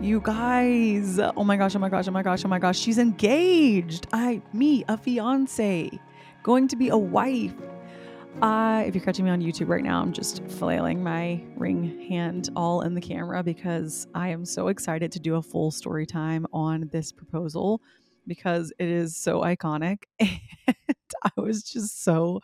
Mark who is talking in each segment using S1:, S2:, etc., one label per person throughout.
S1: You guys. Oh my gosh, oh my gosh, oh my gosh, oh my gosh. She's engaged. I, me, a fiance, going to be a wife. Uh, if you're catching me on YouTube right now, I'm just flailing my ring hand all in the camera because I am so excited to do a full story time on this proposal because it is so iconic. And I was just so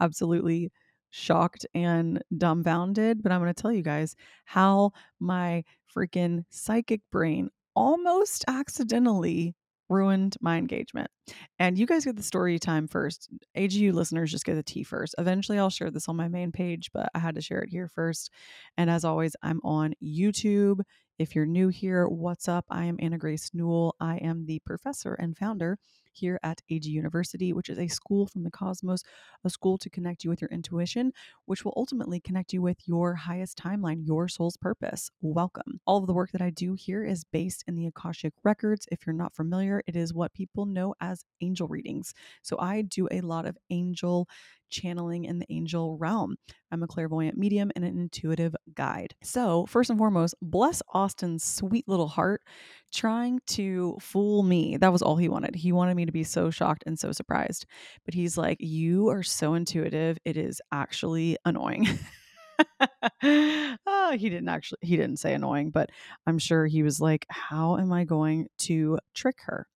S1: absolutely shocked and dumbfounded. But I'm going to tell you guys how my freaking psychic brain almost accidentally ruined my engagement. And you guys get the story time first. AGU listeners just get the tea first. Eventually, I'll share this on my main page, but I had to share it here first. And as always, I'm on YouTube. If you're new here, what's up? I am Anna Grace Newell. I am the professor and founder here at AG University, which is a school from the cosmos, a school to connect you with your intuition, which will ultimately connect you with your highest timeline, your soul's purpose. Welcome. All of the work that I do here is based in the Akashic Records. If you're not familiar, it is what people know as angel readings. So I do a lot of angel channeling in the angel realm. I'm a clairvoyant medium and an intuitive guide. So, first and foremost, bless Austin's sweet little heart trying to fool me. That was all he wanted. He wanted me to be so shocked and so surprised. But he's like, You are so intuitive. It is actually annoying. oh, he didn't actually he didn't say annoying, but I'm sure he was like, How am I going to trick her?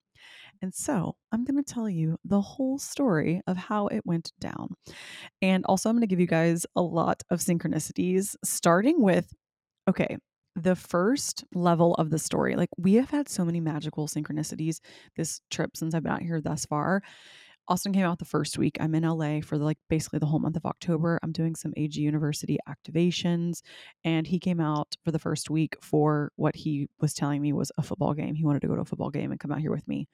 S1: And so I'm going to tell you the whole story of how it went down. And also, I'm going to give you guys a lot of synchronicities, starting with okay, the first level of the story. Like, we have had so many magical synchronicities this trip since I've been out here thus far. Austin came out the first week. I'm in LA for like basically the whole month of October. I'm doing some AG University activations, and he came out for the first week for what he was telling me was a football game. He wanted to go to a football game and come out here with me.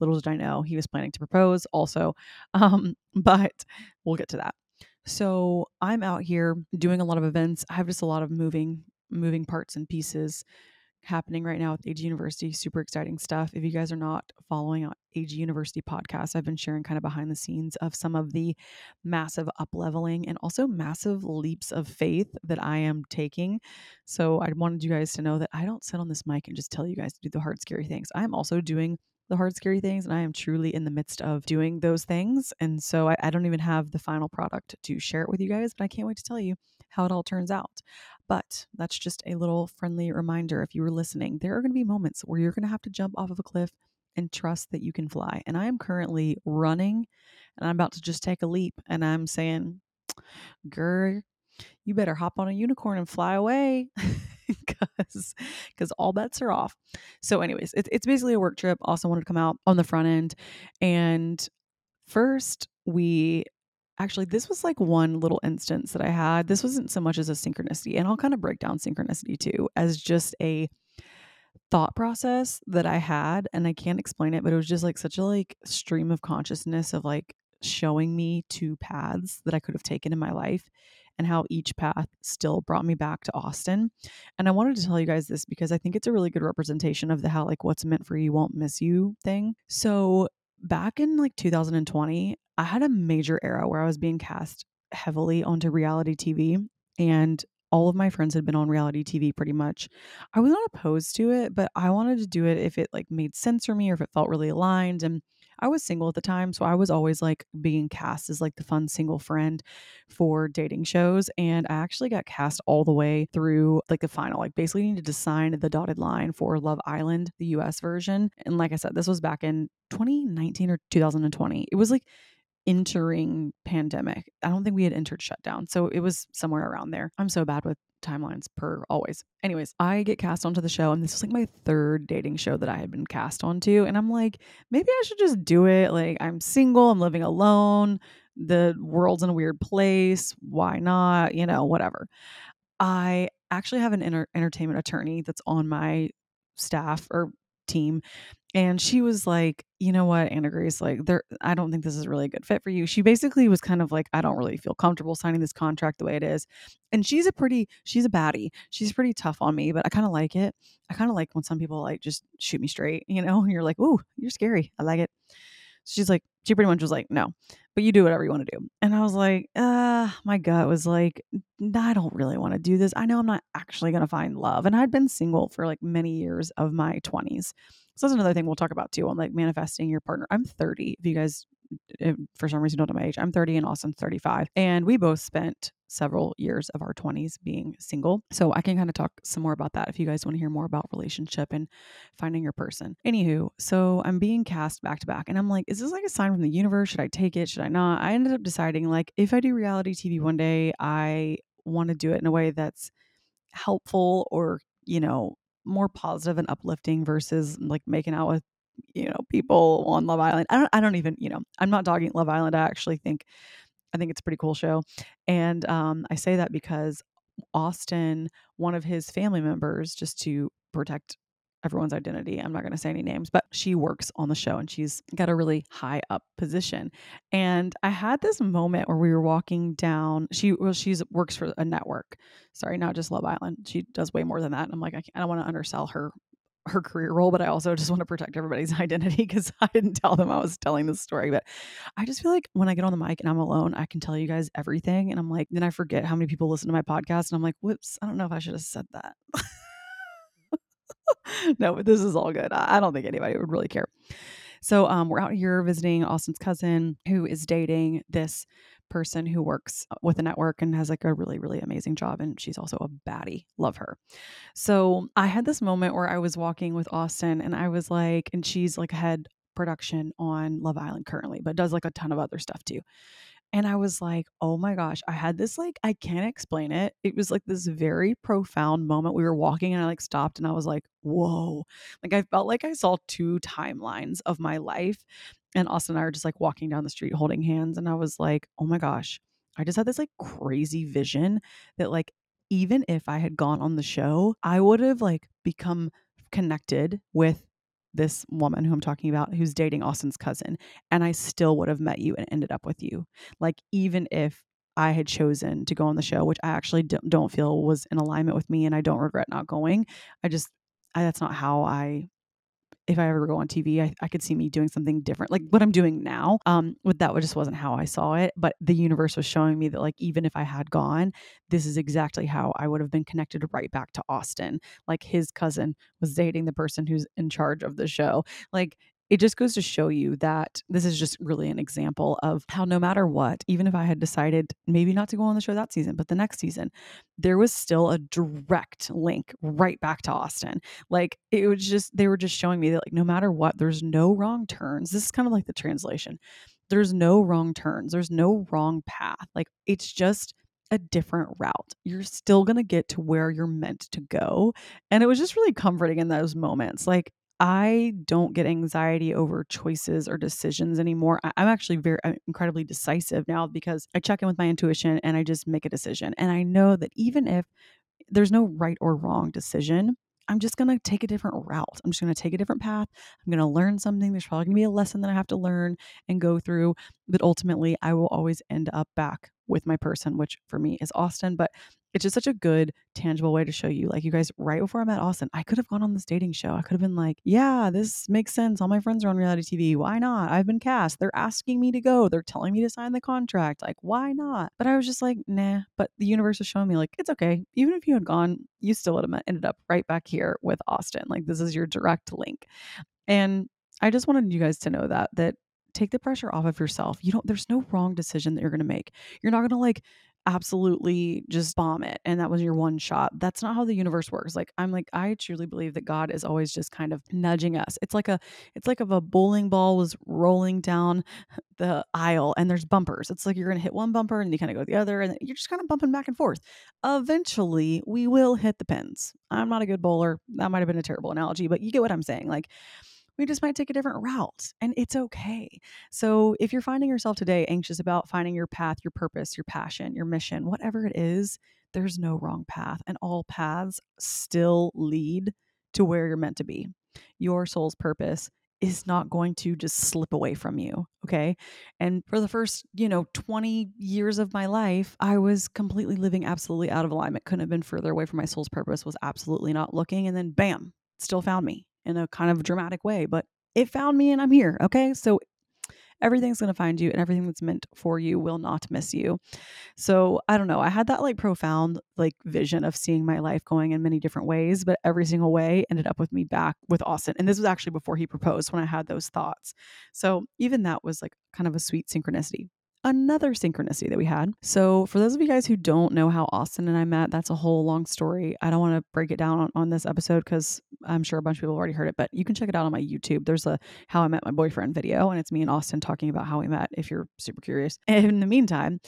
S1: Little did I know he was planning to propose also. Um, but we'll get to that. So I'm out here doing a lot of events. I have just a lot of moving moving parts and pieces happening right now with AG University. Super exciting stuff. If you guys are not following AG University podcast, I've been sharing kind of behind the scenes of some of the massive up leveling and also massive leaps of faith that I am taking. So I wanted you guys to know that I don't sit on this mic and just tell you guys to do the hard, scary things. I'm also doing the hard, scary things, and I am truly in the midst of doing those things. And so I, I, don't even have the final product to share it with you guys, but I can't wait to tell you how it all turns out. But that's just a little friendly reminder if you were listening, there are going to be moments where you're going to have to jump off of a cliff and trust that you can fly. And I am currently running and I'm about to just take a leap, and I'm saying, Grr, you better hop on a unicorn and fly away. because because all bets are off. So, anyways, it's it's basically a work trip. Also, wanted to come out on the front end, and first we actually this was like one little instance that I had. This wasn't so much as a synchronicity, and I'll kind of break down synchronicity too as just a thought process that I had, and I can't explain it, but it was just like such a like stream of consciousness of like showing me two paths that I could have taken in my life and how each path still brought me back to Austin. And I wanted to tell you guys this because I think it's a really good representation of the how like what's meant for you won't miss you thing. So back in like 2020, I had a major era where I was being cast heavily onto reality TV and all of my friends had been on reality TV pretty much. I was not opposed to it, but I wanted to do it if it like made sense for me or if it felt really aligned and I was single at the time, so I was always like being cast as like the fun single friend for dating shows. And I actually got cast all the way through like the final, like basically needed to sign the dotted line for Love Island, the US version. And like I said, this was back in 2019 or 2020. It was like entering pandemic. I don't think we had entered shutdown. So it was somewhere around there. I'm so bad with timelines per always. Anyways, I get cast onto the show, and this was like my third dating show that I had been cast onto. And I'm like, maybe I should just do it. Like, I'm single, I'm living alone, the world's in a weird place. Why not? You know, whatever. I actually have an entertainment attorney that's on my staff or team and she was like you know what anna grace like there i don't think this is really a good fit for you she basically was kind of like i don't really feel comfortable signing this contract the way it is and she's a pretty she's a baddie she's pretty tough on me but i kind of like it i kind of like when some people like just shoot me straight you know and you're like ooh you're scary i like it she's like, she pretty much was like, no, but you do whatever you want to do. And I was like, uh, my gut was like, I don't really want to do this. I know I'm not actually going to find love. And I'd been single for like many years of my 20s. So that's another thing we'll talk about too on like manifesting your partner. I'm 30. If you guys if for some reason don't know my age. I'm 30 and Austin's 35. And we both spent several years of our 20s being single. So I can kind of talk some more about that if you guys want to hear more about relationship and finding your person. Anywho, so I'm being cast back to back and I'm like, is this like a sign from the universe? Should I take it? Should I not? I ended up deciding like if I do reality TV one day, I want to do it in a way that's helpful or, you know, more positive and uplifting versus like making out with you know people on Love Island. I don't I don't even, you know, I'm not dogging Love Island. I actually think I think it's a pretty cool show. And um I say that because Austin, one of his family members just to protect everyone's identity. I'm not going to say any names, but she works on the show and she's got a really high up position. And I had this moment where we were walking down. She well, she's works for a network. Sorry, not just Love Island. She does way more than that. And I'm like, I, I don't want to undersell her her career role, but I also just want to protect everybody's identity because I didn't tell them I was telling this story. But I just feel like when I get on the mic and I'm alone, I can tell you guys everything. And I'm like, then I forget how many people listen to my podcast. And I'm like, whoops, I don't know if I should have said that. no, but this is all good. I, don't think anybody would really care. So um, we're out here visiting Austin's cousin who is dating this person who works uh, with a network and has like a really, really amazing job. And she's also a baddie. Love her. So I had this moment where I was walking with Austin and I was like, and she's like head production on Love Island currently, but does like a ton of other stuff too. And I was like, oh my gosh, I had this like, I can't explain it. It was like this very profound moment. We were walking and I like stopped and I was like, whoa. Like I felt like I saw two timelines of my life. And Austin and I were just like walking down the street holding hands. And I was like, oh my gosh, I just had this like crazy vision that like, even if I had gone on the show, I would have like become connected with this woman who I'm talking about who's dating Austin's cousin, and I still would have met you and ended up with you. Like, even if I had chosen to go on the show, which I actually don't feel was in alignment with me, and I don't regret not going. I just, I, that's not how I if I ever go on TV, I, I could see me doing something different, like what I'm doing now. Um, but that just wasn't how I saw it. But the universe was showing me that, like, even if I had gone, this is exactly how I would have been connected right back to Austin. Like his cousin was dating the person who's in charge of the show. Like it just goes to show you that this is just really an example of how no matter what, even if I had decided maybe not to go on the show that season, but the next season, there was still a direct link right back to Austin. Like it was just, they were just showing me that, like, no matter what, there's no wrong turns. This is kind of like the translation. There's no wrong turns, there's no wrong path. Like it's just, a different route. You're still going to get to where you're meant to go. And it was just really comforting in those moments. Like, I don't get anxiety over choices or decisions anymore. I, am actually very I'm incredibly decisive now because I check in with my intuition and I just make a decision. And I know that even if there's no right or wrong decision, I'm just going to take a different route. I'm just going to take a different path. I'm going to learn something. There's probably going to be a lesson that I have to learn and go through. But ultimately, I will always end up back with my person, which for me is Austin. But it's just such a good, tangible way to show you. Like, you guys, right before I met Austin, I could have gone on this dating show. I could have been like, yeah, this makes sense. All my friends are on reality TV. Why not? I've been cast. They're asking me to go. They're telling me to sign the contract. Like, why not? But I was just like, nah. But the universe was showing me, like, it's okay. Even if you had gone, you still would have ended up right back here with Austin. Like, this is your direct link. And I just wanted you guys to know that, that take the pressure off of yourself. You don't, there's no wrong decision that you're going to make. You're not going to like absolutely just bomb it and that was your one shot. That's not how the universe works. Like I'm like I truly believe that God is always just kind of nudging us. It's like a it's like if a bowling ball was rolling down the aisle and there's bumpers. It's like you're going to hit one bumper and you kind of go the other and you're just kind of bumping back and forth. Eventually, we will hit the pins. I'm not a good bowler. That might have been a terrible analogy, but you get what I'm saying. Like we just might take a different route and it's okay. So, if you're finding yourself today anxious about finding your path, your purpose, your passion, your mission, whatever it is, there's no wrong path and all paths still lead to where you're meant to be. Your soul's purpose is not going to just slip away from you. Okay. And for the first, you know, 20 years of my life, I was completely living absolutely out of alignment. Couldn't have been further away from my soul's purpose, was absolutely not looking. And then bam, still found me in a kind of dramatic way, but it found me and I'm here. Okay. So everything's going to find you and everything that's meant for you will not miss you. So I don't know. I had that like profound like vision of seeing my life going in many different ways, but every single way ended up with me back with Austin. And this was actually before he proposed when I had those thoughts. So even that was like kind of a sweet synchronicity another synchronicity that we had. So, for those of you guys who don't know how Austin and I met, that's a whole long story. I don't want to break it down on, on this episode because I'm sure a bunch of people have already heard it, but you can check it out on my YouTube. There's a How I Met My Boyfriend video, and it's me and Austin talking about how we met if you're super curious. And in the meantime,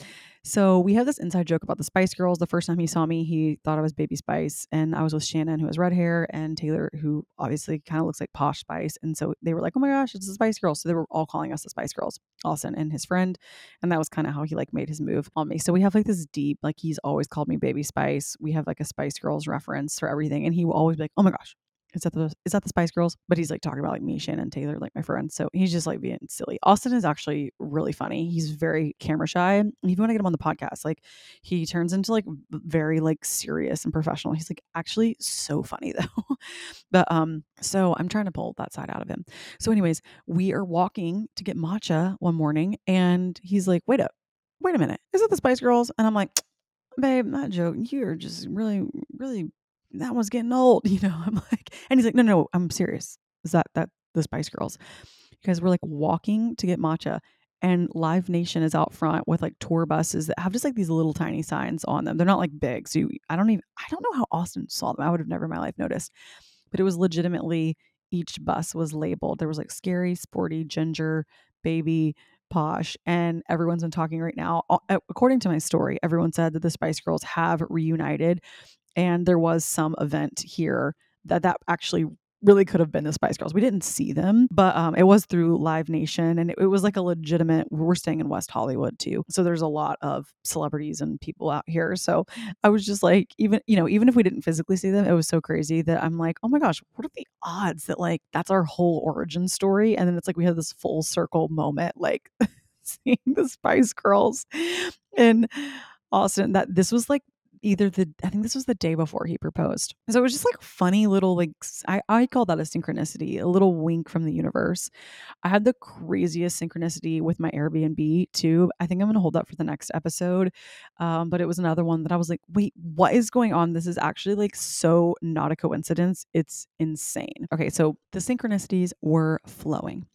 S1: so we have this inside joke about the Spice Girls. The first time he saw me, he thought I was Baby Spice, and I was with Shannon, who has red hair, and Taylor, who obviously kind of looks like Posh Spice. And so they were like, "Oh my gosh, it's the Spice Girls!" So they were all calling us the Spice Girls, Austin and his friend, and that was kind of how he like made his move on me. So we have like this deep, like he's always called me Baby Spice. We have like a Spice Girls reference for everything, and he will always be like, "Oh my gosh, is that the is that the Spice Girls? But he's like talking about like me, Shannon, Taylor, like my friends. So he's just like being silly. Austin is actually really funny. He's very camera shy. Even when I get him on the podcast, like he turns into like very like serious and professional. He's like actually so funny though. but um, so I'm trying to pull that side out of him. So, anyways, we are walking to get matcha one morning, and he's like, "Wait up, wait a minute, is it the Spice Girls?" And I'm like, "Babe, that joke. You're just really, really that one's getting old, you know. I'm like, and he's like, no, no, I'm serious. Is that that the Spice Girls? Because we're like walking to get matcha, and Live Nation is out front with like tour buses that have just like these little tiny signs on them. They're not like big, so you, I don't even I don't know how Austin saw them. I would have never in my life noticed, but it was legitimately each bus was labeled. There was like scary, sporty, ginger, baby, posh and everyone's been talking right now according to my story everyone said that the spice girls have reunited and there was some event here that that actually really could have been the Spice Girls. We didn't see them, but um, it was through Live Nation, and it, it, was like a legitimate. We're staying in West Hollywood too, so there's a lot of celebrities and people out here. So I was just like, even you know, even if we didn't physically see them, it was so crazy that I'm like, oh my gosh, what are the odds that like that's our whole origin story, and then it's like we have this full circle moment, like seeing the Spice Girls and Austin. That this was like either the I think this was the day before he proposed. So it was just like funny little like I, I call that a synchronicity, a little wink from the universe. I had the craziest synchronicity with my Airbnb too. I think I'm gonna hold that for the next episode. Um, but it was another one that I was like, wait, what is going on? This is actually like so not a coincidence. It's insane. Okay, so the synchronicities were flowing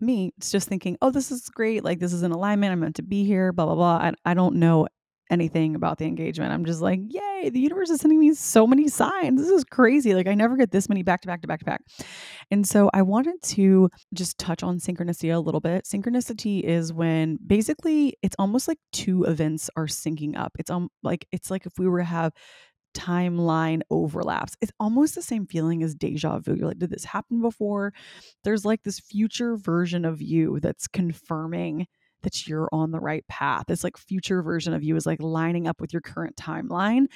S1: me it's just thinking, oh, this is great. Like, this is an alignment. I'm meant to be here, blah, blah, blah. I, I don't know anything about the engagement. I'm just like, yay, the universe is sending me so many signs. This is crazy. Like I never get this many back to back to back to back. And so I wanted to just touch on synchronicity a little bit. Synchronicity is when basically it's almost like two events are syncing up. It's um like it's like if we were to have timeline overlaps. It's almost the same feeling as deja vu. You're like, did this happen before? There's like this future version of you that's confirming that you're on the right path. This like future version of you is like lining up with your current timeline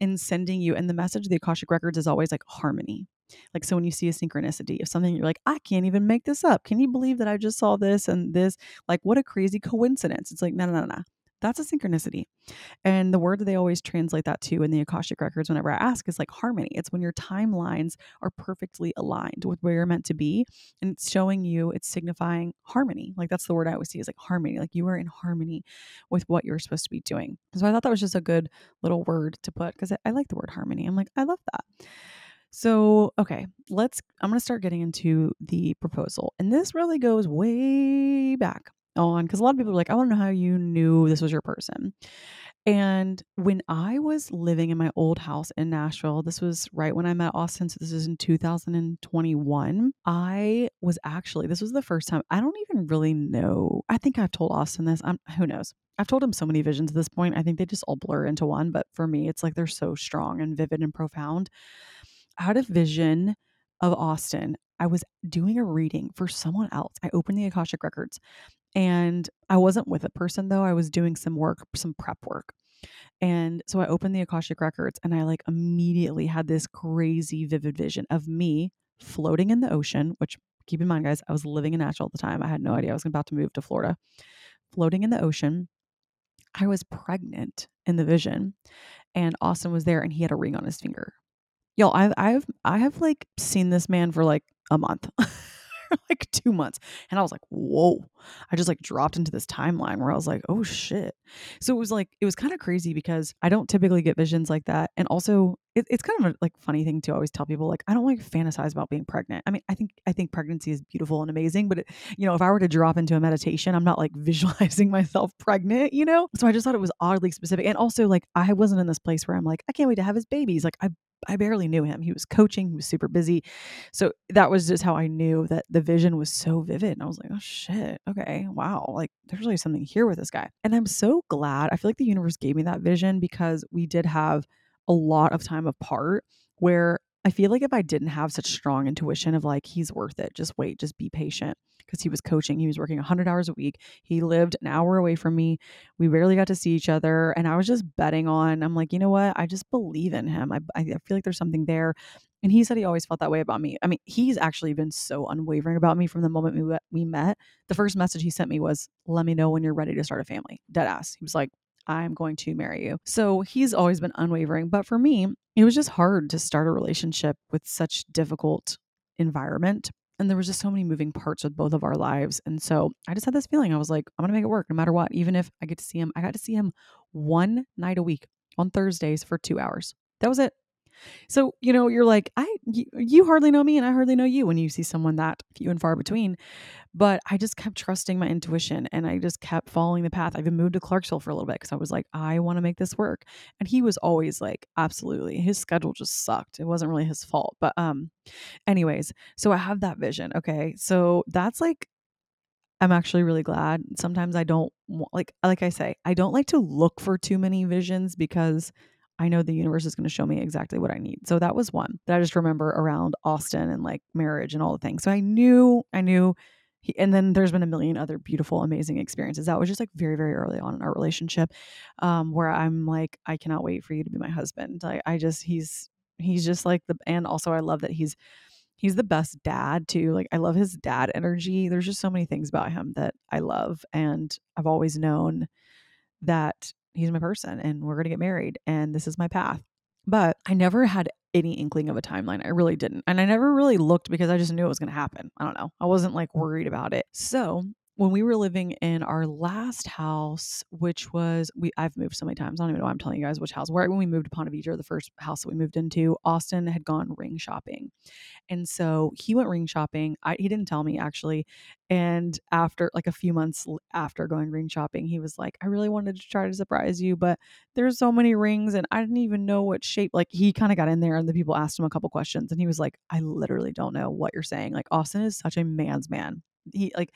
S1: and sending you. And the message of the Akashic Records is always like harmony. Like, so when you see a synchronicity of something, you're like, I can't even make this up. Can you believe that I just saw this and this? Like, what a crazy coincidence. It's like, no, no, no, no. That's a synchronicity. And the word that they always translate that to in the Akashic Records, whenever I ask, is like harmony. It's when your timelines are perfectly aligned with where you're meant to be. And it's showing you, it's signifying harmony. Like that's the word I always see is like harmony. Like you are in harmony with what you're supposed to be doing. So I thought that was just a good little word to put because I, I like the word harmony. I'm like, I love that. So, okay, let's. I'm going to start getting into the proposal. And this really goes way back on because a lot of people are like, I want to know how you knew this was your person. And when I was living in my old house in Nashville, this was right when I met Austin. So this is in 2021. I was actually, this was the first time, I don't even really know. I think I've told Austin this. I'm, who knows? I've told him so many visions at this point. I think they just all blur into one. But for me, it's like they're so strong and vivid and profound. I had a vision of Austin. I was doing a reading for someone else. I opened the Akashic Records and I wasn't with a person though. I was doing some work, some prep work. And so I opened the Akashic Records and I like immediately had this crazy vivid vision of me floating in the ocean, which keep in mind, guys, I was living in Nashville at the time. I had no idea I was about to move to Florida. Floating in the ocean. I was pregnant in the vision and Austin was there and he had a ring on his finger. Y'all, I've I've I have like seen this man for like a month. like two months. And I was like, whoa. I just like dropped into this timeline where I was like, oh shit. So it was like, it was kind of crazy because I don't typically get visions like that. And also, it, it's kind of a like funny thing to always tell people like I don't like fantasize about being pregnant. I mean, I think I think pregnancy is beautiful and amazing, but it, you know, if I were to drop into a meditation, I'm not like visualizing myself pregnant, you know? So I just thought it was oddly specific. And also like I wasn't in this place where I'm like I can't wait to have his babies. Like I I barely knew him. He was coaching, he was super busy. So that was just how I knew that the vision was so vivid. And I was like, oh shit, okay, wow. Like there's really something here with this guy. And I'm so glad. I feel like the universe gave me that vision because we did have a lot of time apart where I feel like if I didn't have such strong intuition of like, he's worth it, just wait, just be patient. Because he was coaching, he was working 100 hours a week. He lived an hour away from me. We barely got to see each other. And I was just betting on, I'm like, you know what? I just believe in him. I, I feel like there's something there. And he said he always felt that way about me. I mean, he's actually been so unwavering about me from the moment we, we met. The first message he sent me was, let me know when you're ready to start a family. Dead ass. He was like, I'm going to marry you. So he's always been unwavering. But for me, it was just hard to start a relationship with such difficult environment. And there was just so many moving parts with both of our lives. And so I just had this feeling. I was like, I'm going to make it work no matter what. Even if I get to see him, I got to see him one night a week on Thursdays for two hours. That was it. So, you know, you're like, I, you, you, hardly know me and I hardly know you when you see someone that few and far between. But I just kept trusting my intuition and I just kept following the path. I even moved to Clarksville for a little bit because I was like, I want to make this work. And he was always like, absolutely. His schedule just sucked. It wasn't really his fault. But, um, anyways, so I have that vision. Okay. So that's like, I'm actually really glad. Sometimes I don't like, like I say, I don't like to look for too many visions because I know the universe is going to show me exactly what I need. So that was one that I just remember around Austin and like marriage and all the things. So I knew, I knew. He, and then there's been a million other beautiful, amazing experiences. That was just like very, very early on in our relationship, um, where I'm like, I cannot wait for you to be my husband. I, I just, he's, he's just like the, and also I love that he's, he's the best dad too. Like I love his dad energy. There's just so many things about him that I love, and I've always known that he's my person and we're going to get married and this is my path. But I never had any inkling of a timeline. I really didn't. And I never really looked because I just knew it was going to happen. I don't know. I wasn't like worried about it. So when we were living in our last house, which was we I've moved so many times. I don't even know why I'm telling you guys which house. Right when we moved to Ponte Vedra, the first house that we moved into, Austin had gone ring shopping. And so he went ring shopping. I, he didn't tell me actually. And after like a few months after going ring shopping, he was like, I really wanted to try to surprise you, but there's so many rings and I didn't even know what shape. Like he kind of got in there and the people asked him a couple questions and he was like, I literally don't know what you're saying. Like Austin is such a man's man. He like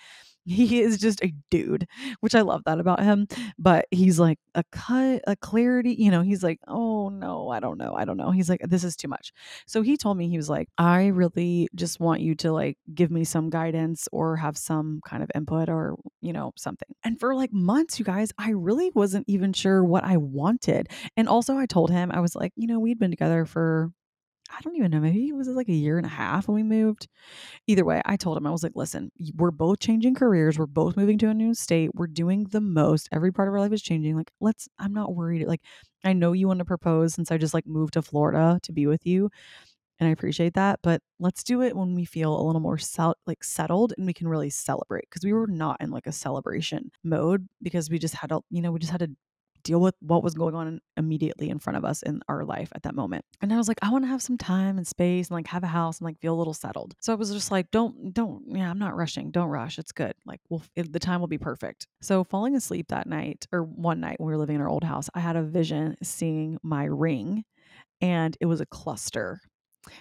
S1: he is just a dude, which I love that about him. But he's like a cut, a clarity, you know, he's like, oh no, I don't know. I don't know. He's like, this is too much. So he told me, he was like, I really just want you to like give me some guidance or have some kind of input or, you know, something. And for like months, you guys, I really wasn't even sure what I wanted. And also, I told him, I was like, you know, we'd been together for I don't even know, maybe it was like a year and a half when we moved. Either way, I told him, I was like, listen, we're both changing careers. We're both moving to a new state. We're doing the most. Every part of our life is changing. Like, let's, I'm not worried. Like, I know you want to propose since I just like moved to Florida to be with you. And I appreciate that. But let's do it when we feel a little more sel- like settled and we can really celebrate because we were not in like a celebration mode because we just had to, you know, we just had to deal with what was going on immediately in front of us in our life at that moment. And I was like, I want to have some time and space and like have a house and like feel a little settled. So I was just like, don't, don't, yeah, I'm not rushing. Don't rush. It's good. Like, well, it, the time will be perfect. So falling asleep that night or one night when we were living in our old house, I had a vision seeing my ring and it was a cluster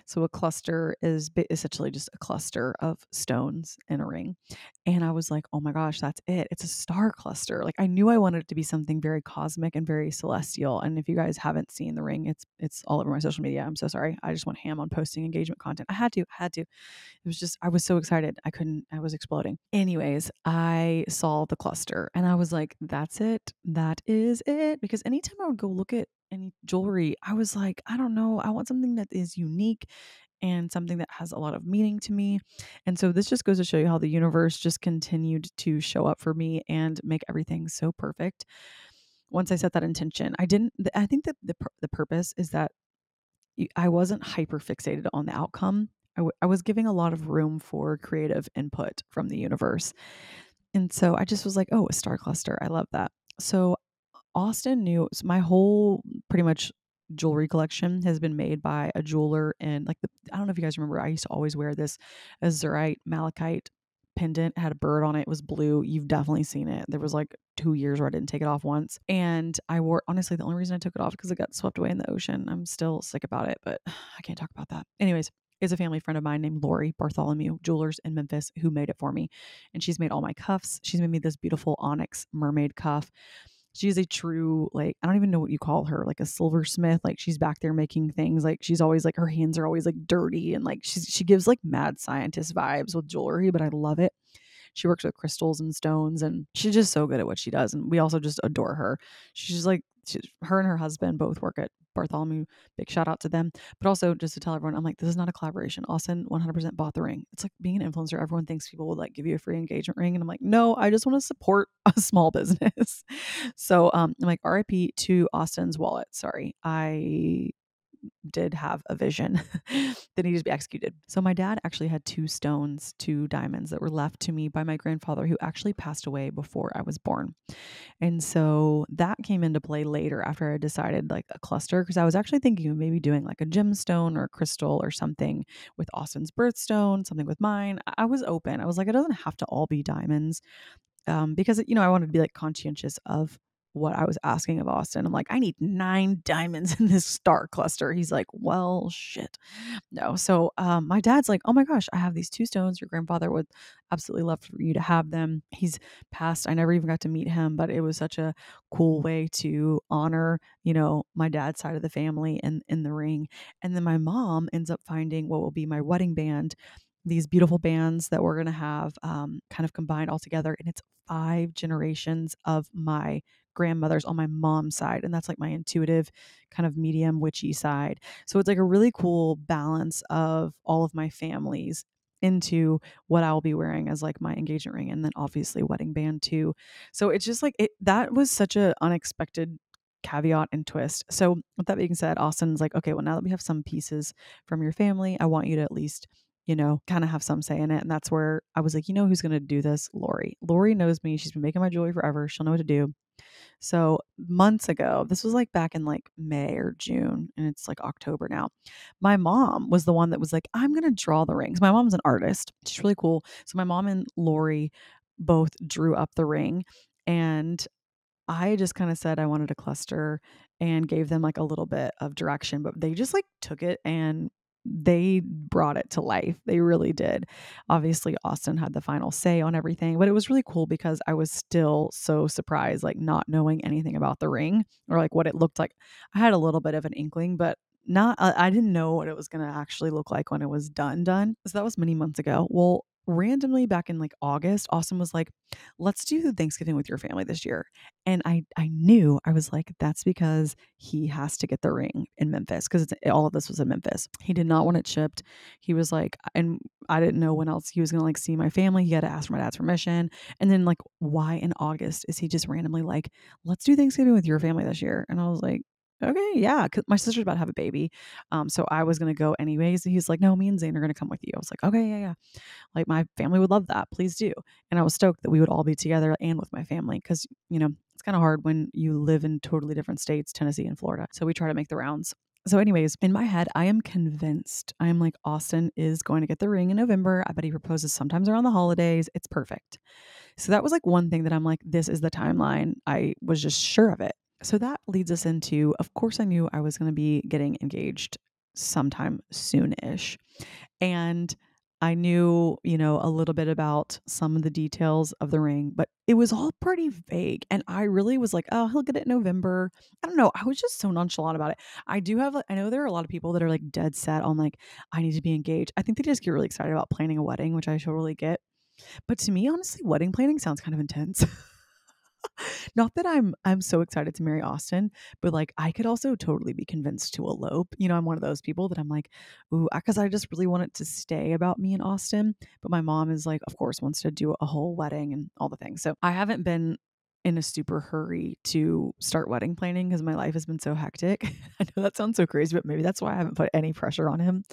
S1: so a cluster is essentially just a cluster of stones in a ring. And I was like, oh my gosh, that's it. It's a star cluster. Like I knew I wanted it to be something very cosmic and very celestial. And if you guys haven't seen the ring, it's it's all over my social media. I'm so sorry. I just went ham on posting engagement content. I had to, I had to. It was just I was so excited. I couldn't, I was exploding. Anyways, I saw the cluster and I was like, that's it. That is it. Because anytime I would go look at any jewelry, I was like, I don't know. I want something that is unique and something that has a lot of meaning to me. And so this just goes to show you how the universe just continued to show up for me and make everything so perfect. Once I set that intention, I didn't, I think that the, the purpose is that I wasn't hyper fixated on the outcome. I, w- I was giving a lot of room for creative input from the universe. And so I just was like, oh, a star cluster. I love that. So Austin knew so my whole pretty much jewelry collection has been made by a jeweler and like the I don't know if you guys remember I used to always wear this azurite malachite pendant had a bird on it. it was blue you've definitely seen it there was like two years where I didn't take it off once and I wore honestly the only reason I took it off because it got swept away in the ocean I'm still sick about it but I can't talk about that anyways is a family friend of mine named Lori Bartholomew Jewelers in Memphis who made it for me and she's made all my cuffs she's made me this beautiful onyx mermaid cuff she's a true like i don't even know what you call her like a silversmith like she's back there making things like she's always like her hands are always like dirty and like she's she gives like mad scientist vibes with jewelry but i love it. She works with crystals and stones and she's just so good at what she does and we also just adore her. She's just like she's, her and her husband both work at Bartholomew. Big shout out to them. But also, just to tell everyone, I'm like, this is not a collaboration. Austin 100% bought the ring. It's like being an influencer. Everyone thinks people will like give you a free engagement ring. And I'm like, no, I just want to support a small business. so um, I'm like, RIP to Austin's wallet. Sorry. I did have a vision that needed to be executed. So my dad actually had two stones, two diamonds that were left to me by my grandfather who actually passed away before I was born. And so that came into play later after I decided like a cluster because I was actually thinking of maybe doing like a gemstone or a crystal or something with Austin's birthstone, something with mine. I was open. I was like it doesn't have to all be diamonds. Um, because you know I wanted to be like conscientious of what I was asking of Austin. I'm like, I need nine diamonds in this star cluster. He's like, well, shit. No. So um, my dad's like, oh my gosh, I have these two stones. Your grandfather would absolutely love for you to have them. He's passed. I never even got to meet him, but it was such a cool way to honor, you know, my dad's side of the family in, in the ring. And then my mom ends up finding what will be my wedding band these beautiful bands that we're going to have um, kind of combined all together. And it's five generations of my grandmothers on my mom's side. And that's like my intuitive, kind of medium witchy side. So it's like a really cool balance of all of my families into what I'll be wearing as like my engagement ring and then obviously wedding band too. So it's just like it that was such a unexpected caveat and twist. So with that being said, Austin's like, okay, well now that we have some pieces from your family, I want you to at least you know, kind of have some say in it. And that's where I was like, you know, who's going to do this? Lori. Lori knows me. She's been making my jewelry forever. She'll know what to do. So months ago, this was like back in like May or June, and it's like October now. My mom was the one that was like, I'm going to draw the rings. My mom's an artist. She's really cool. So my mom and Lori both drew up the ring. And I just kind of said I wanted a cluster and gave them like a little bit of direction, but they just like took it and they brought it to life. They really did. Obviously, Austin had the final say on everything, but it was really cool because I was still so surprised, like not knowing anything about the ring or like what it looked like. I had a little bit of an inkling, but not, uh, I didn't know what it was going to actually look like when it was done, done. So that was many months ago. Well, randomly back in like August, Austin was like, "Let's do Thanksgiving with your family this year." And I I knew I was like, that's because he has to get the ring in Memphis because all of this was in Memphis. He did not want it shipped. He was like, and I didn't know when else he was gonna like see my family. He had to ask for my dad's permission. And then like, why in August is he just randomly like, "Let's do Thanksgiving with your family this year?" And I was like, okay, yeah, because my sister's about to have a baby. Um, so I was gonna go anyways. And he's like, no, me and Zane are gonna come with you. I was like, okay, yeah, yeah. Like my family would love that. Please do. And I was stoked that we would all be together and with my family because you know it's kind of hard when you live in totally different states, Tennessee and Florida. So we try to make the rounds. So, anyways, in my head, I am convinced. I am like, Austin is going to get the ring in November. I bet he proposes sometimes around the holidays. It's perfect. So, that was like one thing that I'm like, this is the timeline. I was just sure of it. So that leads us into, of course, I knew I was going to be getting engaged sometime soonish. And I knew, you know, a little bit about some of the details of the ring, but it was all pretty vague. And I really was like, oh, he'll get it in November. I don't know. I was just so nonchalant about it. I do have, I know there are a lot of people that are like dead set on like, I need to be engaged. I think they just get really excited about planning a wedding, which I totally get. But to me, honestly, wedding planning sounds kind of intense. Not that I'm I'm so excited to marry Austin, but like I could also totally be convinced to elope. You know, I'm one of those people that I'm like, ooh, because I just really want it to stay about me and Austin. But my mom is like, of course, wants to do a whole wedding and all the things. So I haven't been in a super hurry to start wedding planning because my life has been so hectic. I know that sounds so crazy, but maybe that's why I haven't put any pressure on him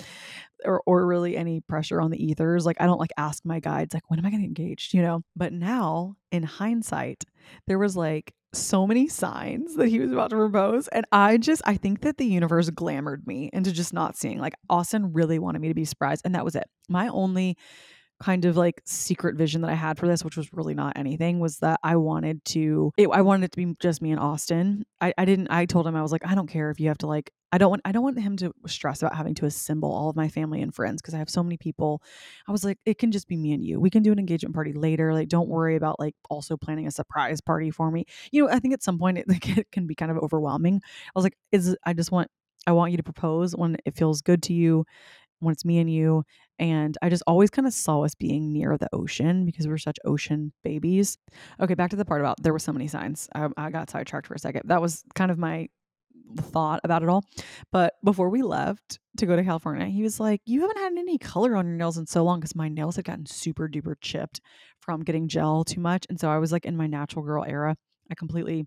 S1: or or really any pressure on the ethers. Like I don't like ask my guides like when am I going to get engaged, you know? But now in hindsight, there was like so many signs that he was about to propose and I just I think that the universe glamored me into just not seeing like Austin really wanted me to be surprised and that was it. My only kind of like secret vision that I had for this, which was really not anything, was that I wanted to it, I wanted it to be just me and Austin. I, I didn't I told him I was like, I don't care if you have to like I don't want I don't want him to stress about having to assemble all of my family and friends because I have so many people. I was like, it can just be me and you. We can do an engagement party later. Like, don't worry about like also planning a surprise party for me. You know, I think at some point it, like, it can be kind of overwhelming. I was like, is I just want I want you to propose when it feels good to you when it's me and you. And I just always kind of saw us being near the ocean because we're such ocean babies. Okay, back to the part about there were so many signs. I, I got sidetracked for a second. That was kind of my thought about it all. But before we left to go to California, he was like, You haven't had any color on your nails in so long because my nails had gotten super duper chipped from getting gel too much. And so I was like in my natural girl era. I completely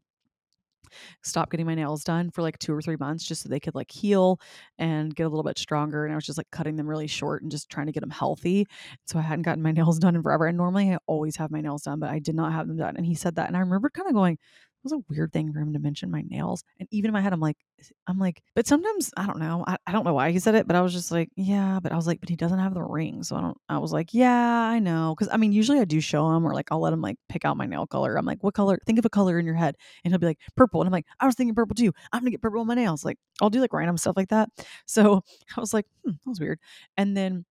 S1: stopped getting my nails done for like two or three months just so they could like heal and get a little bit stronger. And I was just like cutting them really short and just trying to get them healthy. So I hadn't gotten my nails done in forever. And normally I always have my nails done, but I did not have them done. And he said that. And I remember kind of going, was a weird thing for him to mention my nails. And even in my head, I'm like, I'm like, but sometimes I don't know. I, I don't know why he said it, but I was just like, yeah, but I was like, but he doesn't have the ring. So I don't, I was like, yeah, I know. Cause I mean, usually I do show him or like I'll let him like pick out my nail color. I'm like, what color? Think of a color in your head. And he'll be like, purple. And I'm like, I was thinking purple too. I'm gonna get purple on my nails. Like I'll do like random stuff like that. So I was like, hmm, that was weird. And then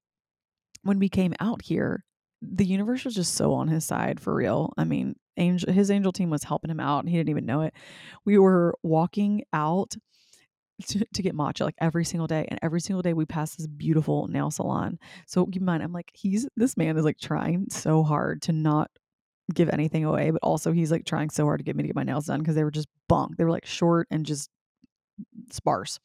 S1: when we came out here, the universe was just so on his side for real. I mean, angel his angel team was helping him out and he didn't even know it. We were walking out to, to get matcha like every single day and every single day we pass this beautiful nail salon. So keep in mind I'm like he's this man is like trying so hard to not give anything away, but also he's like trying so hard to get me to get my nails done because they were just bunk. They were like short and just sparse.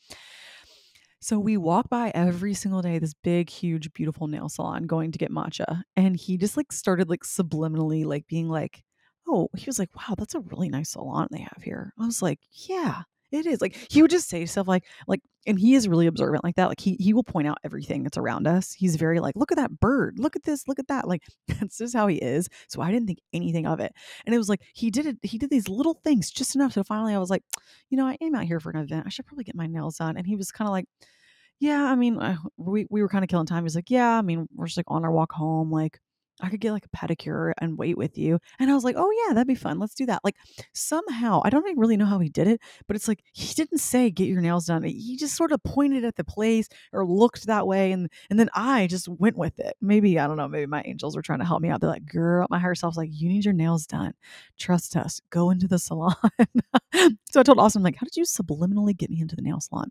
S1: So we walk by every single day this big, huge, beautiful nail salon going to get matcha. And he just like started like subliminally like being like, oh, he was like, wow, that's a really nice salon they have here. I was like, yeah, it is. Like he would just say stuff like, like, and he is really observant like that. Like he he will point out everything that's around us. He's very like, look at that bird, look at this, look at that. Like that's just how he is. So I didn't think anything of it. And it was like he did it, he did these little things just enough. So finally I was like, you know, I am out here for an event. I should probably get my nails done. And he was kind of like, yeah, I mean, uh, we we were kind of killing time. He's like, yeah, I mean, we're just like on our walk home. Like, I could get like a pedicure and wait with you. And I was like, oh yeah, that'd be fun. Let's do that. Like somehow, I don't really know how he did it, but it's like he didn't say get your nails done. He just sort of pointed at the place or looked that way, and and then I just went with it. Maybe I don't know. Maybe my angels were trying to help me out. They're like, girl, my higher self's like, you need your nails done. Trust us. Go into the salon. so I told Austin, like, how did you subliminally get me into the nail salon?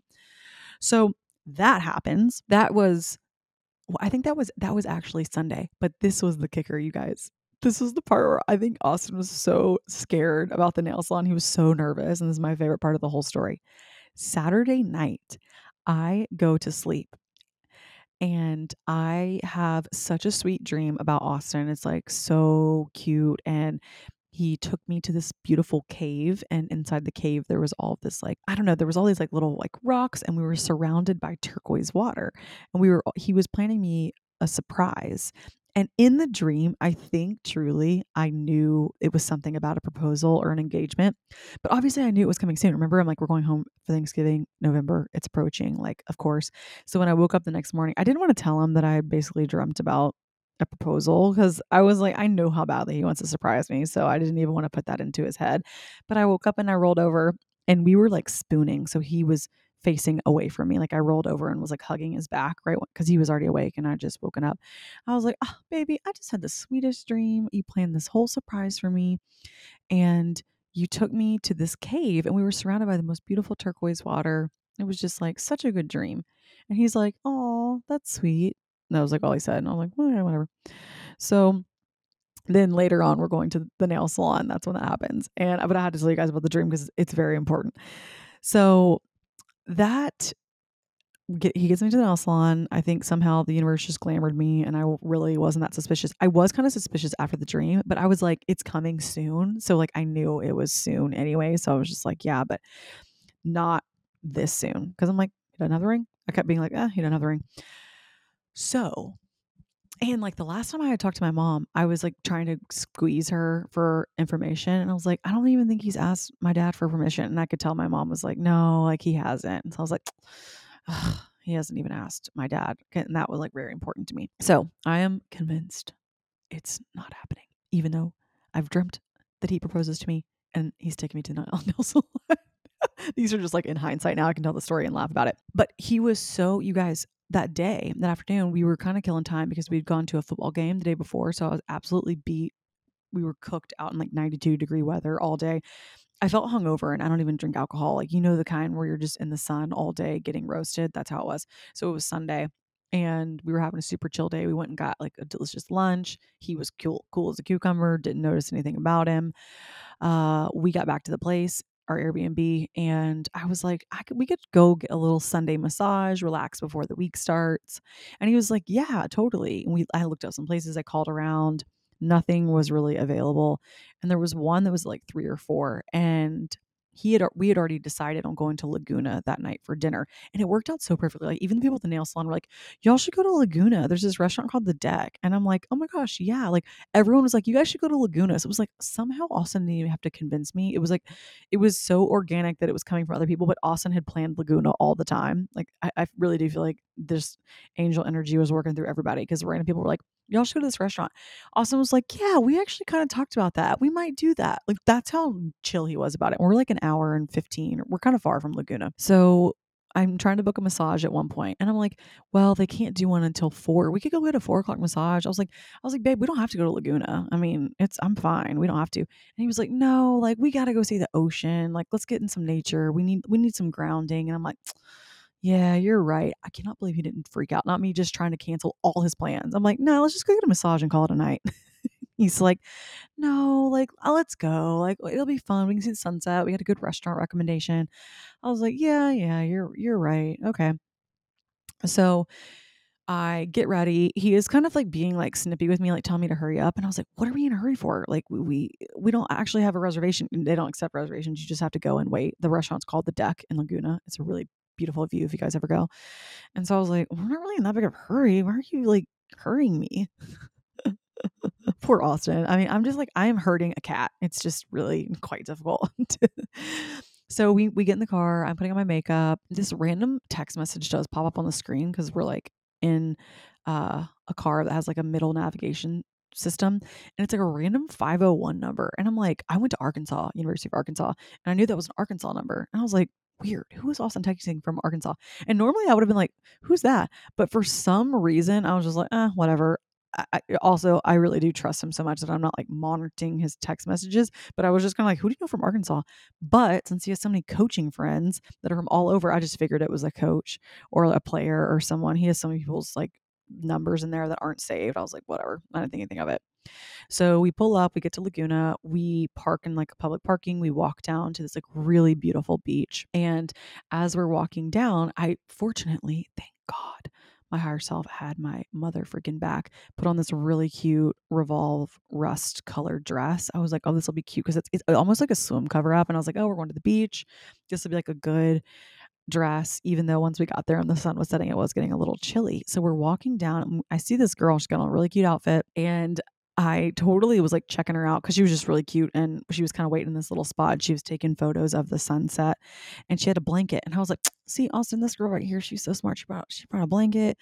S1: So that happens. That was I think that was that was actually Sunday, but this was the kicker, you guys. This was the part where I think Austin was so scared about the nail salon. He was so nervous, and this is my favorite part of the whole story. Saturday night, I go to sleep and I have such a sweet dream about Austin. It's like so cute and he took me to this beautiful cave and inside the cave there was all this like i don't know there was all these like little like rocks and we were surrounded by turquoise water. And we were he was planning me a surprise. And in the dream i think truly i knew it was something about a proposal or an engagement but obviously i knew it was coming soon. Remember i'm like we're going home for thanksgiving november it's approaching like of course. So when i woke up the next morning i didn't want to tell him that i had basically dreamt about a proposal because I was like, I know how badly he wants to surprise me. So I didn't even want to put that into his head. But I woke up and I rolled over and we were like spooning. So he was facing away from me. Like I rolled over and was like hugging his back, right? Because he was already awake and I just woken up. I was like, oh, baby, I just had the sweetest dream. You planned this whole surprise for me. And you took me to this cave and we were surrounded by the most beautiful turquoise water. It was just like such a good dream. And he's like, oh, that's sweet that was like all he said. And I was like, well, yeah, whatever. So then later on, we're going to the nail salon. That's when that happens. And but I had to tell you guys about the dream because it's very important. So that get, he gets me to the nail salon. I think somehow the universe just glamored me, and I really wasn't that suspicious. I was kind of suspicious after the dream, but I was like, it's coming soon. So like I knew it was soon anyway. So I was just like, yeah, but not this soon because I'm like, he doesn't have the ring. I kept being like, ah, he doesn't have the ring. So and like the last time I had talked to my mom, I was like trying to squeeze her for information. And I was like, I don't even think he's asked my dad for permission. And I could tell my mom was like, no, like he hasn't. So I was like, he hasn't even asked my dad. And that was like very important to me. So I am convinced it's not happening, even though I've dreamt that he proposes to me and he's taking me to nail salon. These are just like in hindsight now I can tell the story and laugh about it. But he was so you guys that day, that afternoon, we were kind of killing time because we'd gone to a football game the day before. So I was absolutely beat. We were cooked out in like 92 degree weather all day. I felt hungover and I don't even drink alcohol. Like, you know, the kind where you're just in the sun all day getting roasted. That's how it was. So it was Sunday and we were having a super chill day. We went and got like a delicious lunch. He was cool, cool as a cucumber, didn't notice anything about him. Uh, we got back to the place our Airbnb and I was like, I could we could go get a little Sunday massage, relax before the week starts. And he was like, Yeah, totally. And we I looked up some places, I called around, nothing was really available. And there was one that was like three or four. And he had we had already decided on going to Laguna that night for dinner, and it worked out so perfectly. Like even the people at the nail salon were like, "Y'all should go to Laguna. There's this restaurant called The Deck," and I'm like, "Oh my gosh, yeah!" Like everyone was like, "You guys should go to Laguna." So it was like somehow Austin didn't even have to convince me. It was like it was so organic that it was coming from other people, but Austin had planned Laguna all the time. Like I, I really do feel like this angel energy was working through everybody because random people were like, y'all should go to this restaurant. Austin was like, yeah, we actually kind of talked about that. We might do that. Like that's how chill he was about it. we're like an hour and 15. We're kind of far from Laguna. So I'm trying to book a massage at one point, and I'm like, well, they can't do one until four. We could go get a four o'clock massage. I was like, I was like, babe, we don't have to go to Laguna. I mean, it's I'm fine. We don't have to. And he was like, no, like we gotta go see the ocean. Like let's get in some nature. We need we need some grounding. And I'm like yeah, you're right. I cannot believe he didn't freak out. Not me just trying to cancel all his plans. I'm like, no, let's just go get a massage and call it a night. He's like, no, like, oh, let's go. Like, it'll be fun. We can see the sunset. We got a good restaurant recommendation. I was like, yeah, yeah, you're you're right. Okay. So I get ready. He is kind of like being like snippy with me, like telling me to hurry up. And I was like, what are we in a hurry for? Like we we, we don't actually have a reservation. They don't accept reservations. You just have to go and wait. The restaurant's called the Deck in Laguna. It's a really beautiful view if you guys ever go. And so I was like, we're not really in that big of a hurry. Why are you like hurrying me? Poor Austin. I mean, I'm just like, I am hurting a cat. It's just really quite difficult. so we we get in the car. I'm putting on my makeup. This random text message does pop up on the screen because we're like in uh, a car that has like a middle navigation system and it's like a random 501 number and i'm like i went to arkansas university of arkansas and i knew that was an arkansas number and i was like weird. Who is Austin texting from Arkansas? And normally I would have been like, who's that? But for some reason, I was just like, eh, whatever. I, also, I really do trust him so much that I'm not like monitoring his text messages. But I was just kind of like, who do you know from Arkansas? But since he has so many coaching friends that are from all over, I just figured it was a coach or a player or someone. He has so many people's like numbers in there that aren't saved. I was like, whatever. I didn't think anything of it. So we pull up, we get to Laguna, we park in like a public parking, we walk down to this like really beautiful beach. And as we're walking down, I fortunately, thank God, my higher self had my mother freaking back, put on this really cute revolve rust colored dress. I was like, oh, this will be cute because it's, it's almost like a swim cover up. And I was like, oh, we're going to the beach. This will be like a good dress, even though once we got there and the sun was setting, it was getting a little chilly. So we're walking down. and I see this girl, she's got a really cute outfit. And I totally was like checking her out because she was just really cute and she was kind of waiting in this little spot. She was taking photos of the sunset and she had a blanket. And I was like, see, Austin, this girl right here, she's so smart. She brought she brought a blanket.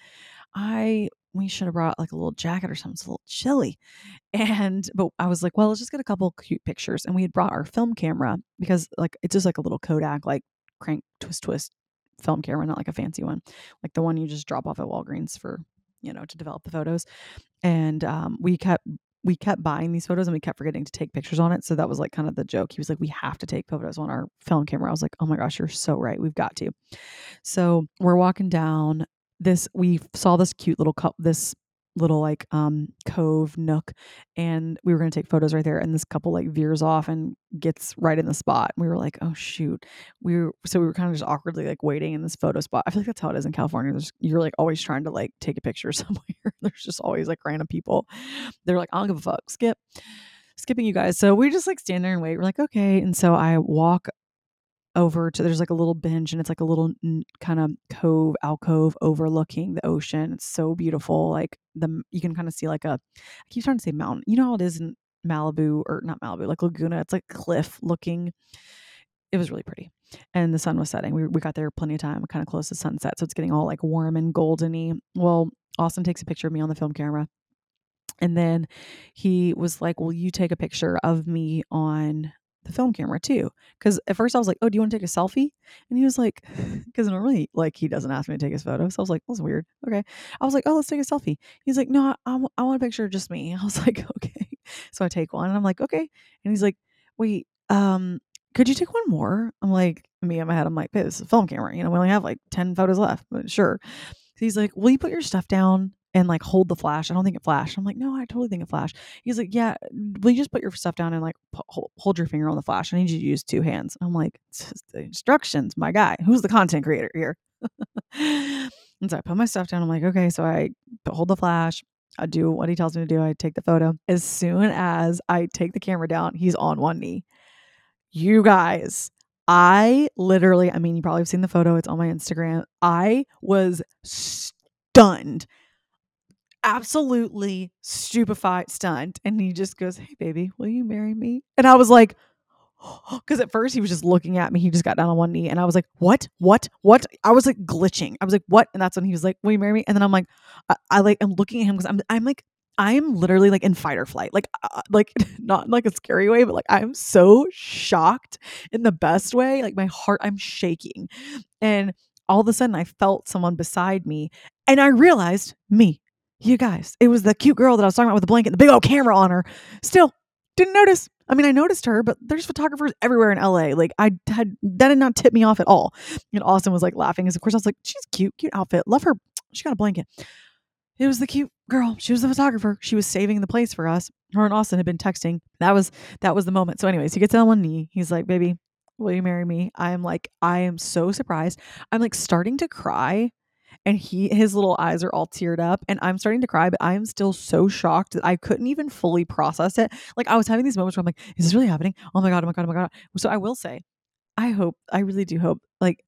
S1: I we should have brought like a little jacket or something. It's a little chilly. And but I was like, well, let's just get a couple cute pictures. And we had brought our film camera because like it's just like a little Kodak, like crank twist twist film camera, not like a fancy one. Like the one you just drop off at Walgreens for you know to develop the photos and um, we kept we kept buying these photos and we kept forgetting to take pictures on it. So that was like kind of the joke. He was like, we have to take photos on our film camera. I was like, oh my gosh, you're so right. We've got to. So we're walking down this, we saw this cute little cup, this little like um cove nook and we were going to take photos right there and this couple like veers off and gets right in the spot we were like oh shoot. We were so we were kind of just awkwardly like waiting in this photo spot. I feel like that's how it is in california. There's, you're like always trying to like take a picture somewhere. There's just always like random people. They're like i don't give a fuck. Skip skipping you guys. So we just like stand there and wait. We're like okay. And so i walk over to there's like a little bench and it's like a little kind of cove alcove overlooking the ocean. It's so beautiful like the you can kind of see like a i keep trying to say mountain you know how it is in malibu or not malibu like laguna it's like cliff looking? It was really pretty and the sun was setting. We, we got there plenty of time kind of close to sunset so it's getting all like warm and goldeny. Well austin takes a picture of me on the film camera and then he was like, Will you take a picture of me on the film camera too. Because at first I was like, "Oh, do you want to take a selfie?" And he was like, "Because normally like he doesn't ask me to take his photo." So I was like, "That's weird." Okay. I was like, "Oh, let's take a selfie." He's like, "No, I, I want a picture of just me." I was like, "Okay." So I take one, and I'm like, "Okay." And he's like, "Wait, um, could you take one more?" I'm like, me in my head, I'm like, "This is a film camera. You know, we only have like ten photos left, but sure." he's like, "Will you put your stuff down?" And like hold the flash. I don't think it flashed. I'm like, no, I totally think it flashed. He's like, yeah, will you just put your stuff down and like hold your finger on the flash? I need you to use two hands. I'm like, instructions, my guy. Who's the content creator here? and so I put my stuff down. I'm like, okay. So I hold the flash. I do what he tells me to do. I take the photo. As soon as I take the camera down, he's on one knee. You guys, I literally, I mean, you probably have seen the photo. It's on my Instagram. I was stunned absolutely stupefied, stunned. And he just goes, Hey, baby, will you marry me? And I was like, because at first he was just looking at me. He just got down on one knee, and I was like, "What? What? What?" I was like glitching. I was like, "What?" And that's when he was like, "Will you marry me?" And then I'm like, I, I like, I'm looking at him because I'm, I'm like, I am literally like in fight or flight, like, uh, like not in like a scary way, but like I'm so shocked in the best way. Like my heart, I'm shaking, and all of a sudden I felt someone beside me, and I realized me you guys, it was the cute girl that I was talking about with the blanket, the big old camera on her. Still, didn't notice. I mean, I noticed her, but there's photographers everywhere in LA. Like, I had that did not tip me off at all. And Austin was like laughing. because of course, I was like, she's cute, cute outfit. Love her. She got a blanket. It was the cute girl. She was the photographer. She was saving the place for us. Her and Austin had been texting. That was that was the moment. So, anyways, he gets on one knee. He's like, "Baby, will you marry me?" I am like, I am so surprised. I'm like starting to cry and he his little eyes are all teared up and I'm starting to cry, but I am still so shocked that I couldn't even fully process it. Like I was having these moments where I'm like, is this really happening? Oh my god, oh my god, oh my god. So I will say, I hope, I really do hope, like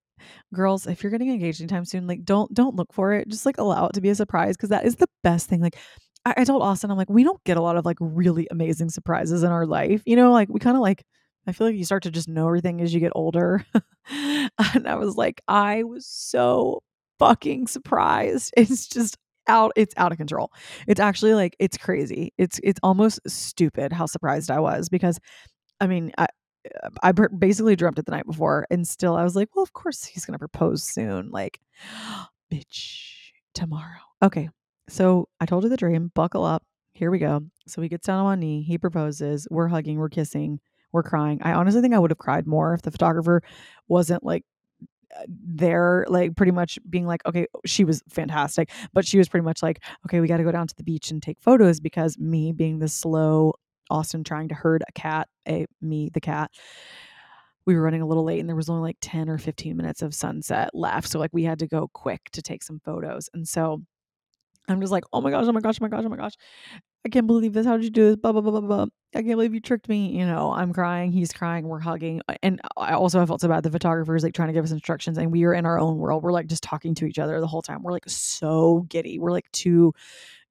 S1: girls, if you're getting engaged anytime soon, like don't don't look for it. Just like allow it to be a surprise because that is the best thing. Like I, I told Austin, I'm like, we don't get a lot of like really amazing surprises in our life. You know, like we kind of like I feel like you start to just know everything as you get older. and I was like, I was so fucking surprised. It's just out it's out of control. It's actually like it's crazy. It's it's almost stupid how surprised I was because I mean, I I basically dreamt it the night before and still I was like, well, of course he's going to propose soon. Like, bitch, tomorrow. Okay. So I told you the dream, buckle up. Here we go. So he gets down on one knee, he proposes, we're hugging, we're kissing, we're crying. I honestly think I would have cried more if the photographer wasn't like there like pretty much being like okay oh, she was fantastic but she was pretty much like okay we got to go down to the beach and take photos because me being the slow austin trying to herd a cat a me the cat we were running a little late and there was only like 10 or 15 minutes of sunset left so like we had to go quick to take some photos and so i'm just like oh my gosh oh my gosh oh my gosh oh my gosh I can't believe this. How did you do this? Blah, blah, blah, blah, blah. I can't believe you tricked me. You know, I'm crying. He's crying. We're hugging. And I also I felt so bad. The photographer is like trying to give us instructions and we are in our own world. We're like just talking to each other the whole time. We're like so giddy. We're like two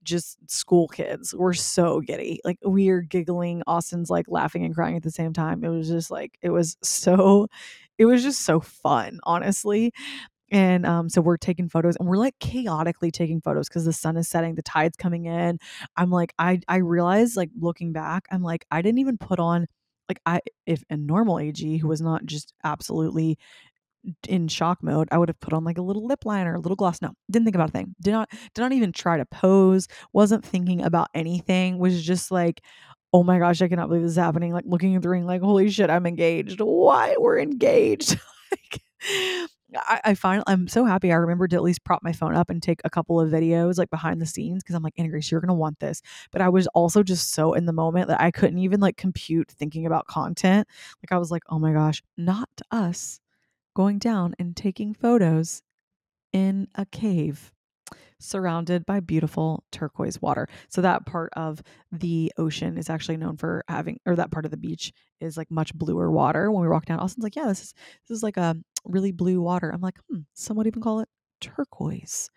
S1: just school kids. We're so giddy. Like we are giggling. Austin's like laughing and crying at the same time. It was just like, it was so, it was just so fun, honestly. And um, so we're taking photos and we're like chaotically taking photos because the sun is setting, the tide's coming in. I'm like, I I realized like looking back, I'm like, I didn't even put on like I if a normal AG who was not just absolutely in shock mode, I would have put on like a little lip liner, a little gloss. No, didn't think about a thing. Did not did not even try to pose. Wasn't thinking about anything. Was just like, oh my gosh, I cannot believe this is happening. Like looking at the ring, like holy shit, I'm engaged. Why we're engaged? like I, I find I'm so happy I remembered to at least prop my phone up and take a couple of videos like behind the scenes because I'm like, Anna Grace, you're gonna want this. But I was also just so in the moment that I couldn't even like compute thinking about content. Like I was like, oh my gosh, not us going down and taking photos in a cave surrounded by beautiful turquoise water. So that part of the ocean is actually known for having or that part of the beach is like much bluer water. When we walk down, Austin's like, "Yeah, this is this is like a really blue water." I'm like, "Hmm, some would even call it turquoise."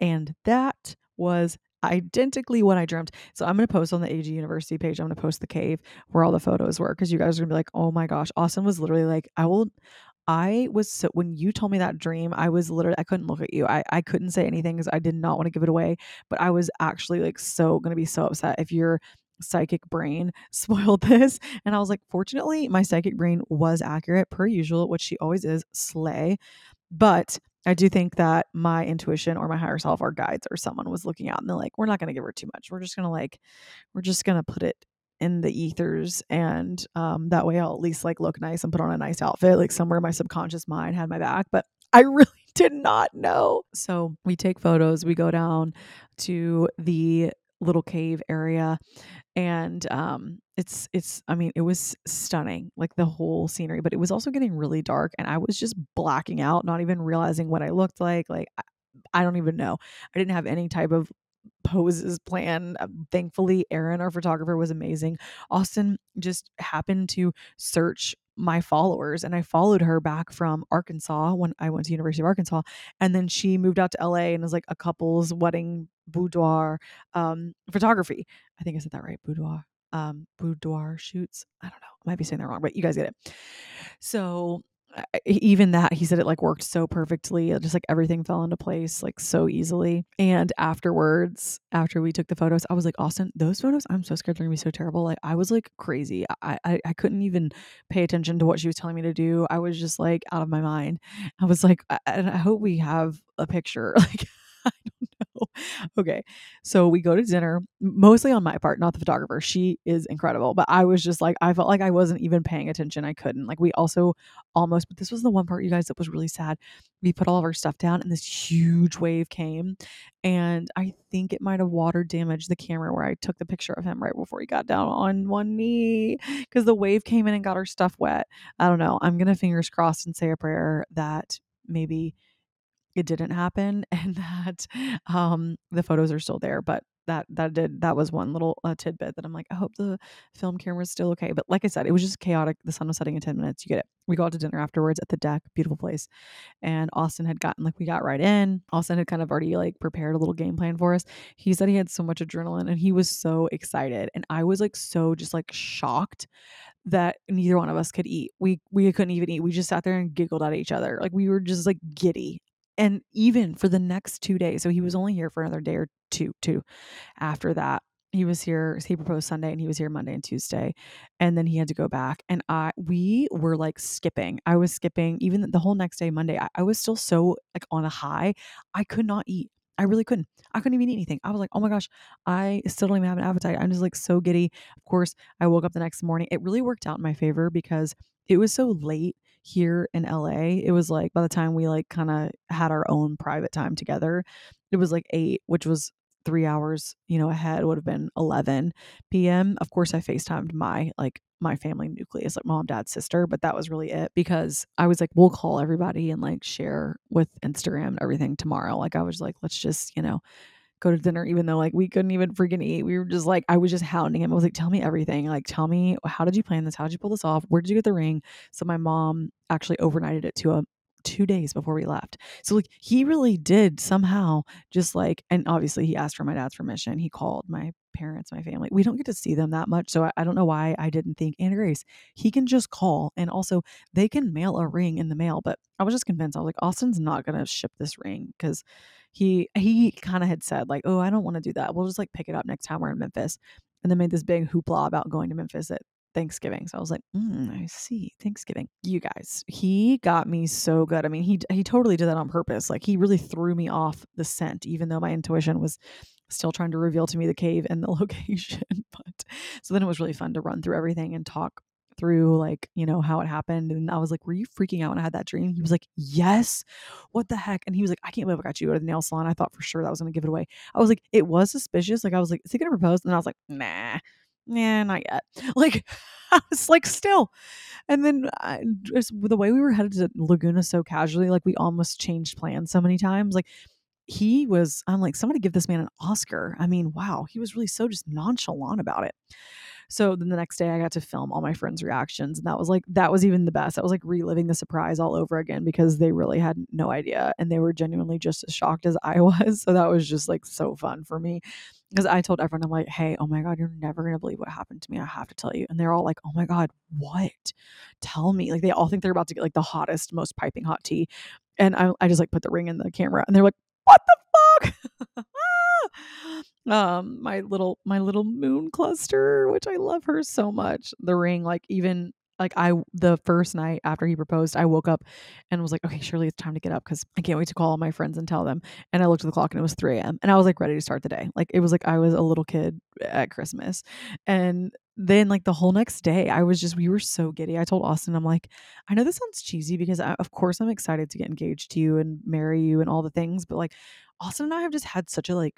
S1: And that was identically what I dreamt. So I'm going to post on the AG University page. I'm going to post the cave where all the photos were because you guys are going to be like, "Oh my gosh, Austin was literally like, I will I was so when you told me that dream, I was literally I couldn't look at you. I I couldn't say anything because I did not want to give it away. But I was actually like so gonna be so upset if your psychic brain spoiled this. And I was like, fortunately, my psychic brain was accurate per usual, which she always is, slay. But I do think that my intuition or my higher self or guides or someone was looking out and they're like, we're not gonna give her too much. We're just gonna like, we're just gonna put it in the ethers and um, that way I'll at least like look nice and put on a nice outfit like somewhere my subconscious mind had my back but I really did not know so we take photos we go down to the little cave area and um it's it's I mean it was stunning like the whole scenery but it was also getting really dark and I was just blacking out not even realizing what I looked like like I, I don't even know. I didn't have any type of poses plan. Uh, thankfully, aaron our photographer, was amazing. Austin just happened to search my followers and I followed her back from Arkansas when I went to University of Arkansas and then she moved out to LA and was like a couple's wedding boudoir um photography. I think I said that right, boudoir. Um boudoir shoots. I don't know. I might be saying that wrong, but you guys get it. So even that he said it like worked so perfectly just like everything fell into place like so easily. And afterwards after we took the photos i was like austin those photos i'm so scared they're gonna be so terrible. Like i was like crazy. I, I i couldn't even pay attention to what she was telling me to do. I was just like out of my mind. I was like I, i hope we have a picture. Like. Okay. So we go to dinner, mostly on my part, not the photographer. She is incredible. But I was just like, I felt like I wasn't even paying attention. I couldn't. Like, we also almost, but this was the one part, you guys, that was really sad. We put all of our stuff down and this huge wave came. And I think it might have water damaged the camera where I took the picture of him right before he got down on one knee because the wave came in and got our stuff wet. I don't know. I'm going to fingers crossed and say a prayer that maybe it didn't happen and that um the photos are still there but that that did that was one little uh, tidbit that I'm like I hope the film camera is still okay but like I said it was just chaotic the sun was setting in 10 minutes you get it we go out to dinner afterwards at the deck beautiful place and Austin had gotten like we got right in Austin had kind of already like prepared a little game plan for us he said he had so much adrenaline and he was so excited and I was like so just like shocked that neither one of us could eat. We we couldn't even eat. We just sat there and giggled at each other. Like we were just like giddy and even for the next two days so he was only here for another day or two two after that he was here he proposed sunday and he was here monday and tuesday and then he had to go back and i we were like skipping i was skipping even the whole next day monday I, I was still so like on a high i could not eat I really couldn't. I couldn't even eat anything. I was like, oh my gosh, I still don't even have an appetite. I'm just like so giddy. Of course, I woke up the next morning. It really worked out in my favor because it was so late here in LA, it was like by the time we like kind of had our own private time together, it was like 8, which was 3 hours, you know, ahead would have been 11 p.m. Of course, I FaceTimed my like my family nucleus, like mom, dad, sister, but that was really it because I was like, we'll call everybody and like share with Instagram and everything tomorrow. Like I was like, let's just, you know, go to dinner, even though like we couldn't even freaking eat. We were just like, I was just hounding him. I was like, tell me everything. Like, tell me how did you plan this? How did you pull this off? Where did you get the ring? So my mom actually overnighted it to a two days before we left. So like he really did somehow just like and obviously he asked for my dad's permission. He called my parents, my family. We don't get to see them that much. So I, I don't know why I didn't think Anna Grace, he can just call and also they can mail a ring in the mail. But I was just convinced. I was like, Austin's not gonna ship this ring because he he kind of had said like, "Oh, I don't want to do that. We'll just like pick it up next time we're in Memphis." And then made this big hoopla about going to Memphis at Thanksgiving. So I was like, mm, I see. Thanksgiving. You guys, he got me so good. I mean, he he totally did that on purpose. Like he really threw me off the scent even though my intuition was still trying to reveal to me the cave and the location. but so then it was really fun to run through everything and talk through like, you know, how it happened. And I was like, Were you freaking out when I had that dream? He was like, Yes. What the heck? And he was like, I can't believe I got you go to the nail salon. I thought for sure that was gonna give it away. I was like, it was suspicious. Like I was like, is he gonna propose? And I was like, nah, nah, not yet. Like I was like, still. And then I, just the way we were headed to Laguna so casually, like we almost changed plans so many times. Like he was, I'm like, somebody give this man an Oscar. I mean, wow, he was really so just nonchalant about it. So then the next day I got to film all my friends' reactions. And that was like, that was even the best. That was like reliving the surprise all over again because they really had no idea. And they were genuinely just as shocked as I was. So that was just like so fun for me. Because I told everyone, I'm like, hey, oh my God, you're never going to believe what happened to me. I have to tell you. And they're all like, oh my God, what? Tell me. Like they all think they're about to get like the hottest, most piping hot tea. And I, I just like put the ring in the camera and they're like, what the fuck? um my little my little moon cluster which i love her so much the ring like even like I the first night after he proposed, I woke up and was like, okay, surely it's time to get up because I can't wait to call all my friends and tell them. And I looked at the clock and it was 3 a.m. and I was like ready to start the day. Like it was like I was a little kid at Christmas. And then like the whole next day, I was just we were so giddy. I told Austin, I'm like, I know this sounds cheesy because I, of course I'm excited to get engaged to you and marry you and all the things, but like Austin and I have just had such a like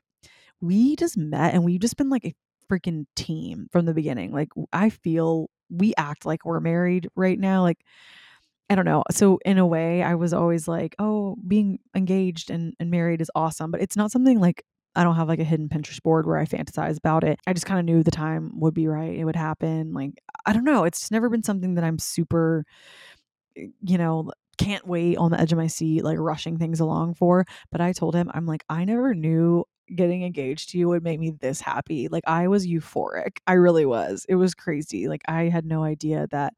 S1: we just met and we've just been like a freaking team from the beginning. Like I feel we act like we're married right now. Like I don't know. So in a way, I was always like, oh, being engaged and, and married is awesome, but it's not something like I don't have like a hidden Pinterest board where I fantasize about it. I just kind of knew the time would be right. It would happen. Like I don't know. It's never been something that I'm super you know, can't wait on the edge of my seat, like rushing things along for. But I told him, I'm like, I never knew getting engaged to you would make me this happy. Like I was euphoric. I really was. It was crazy. Like I had no idea that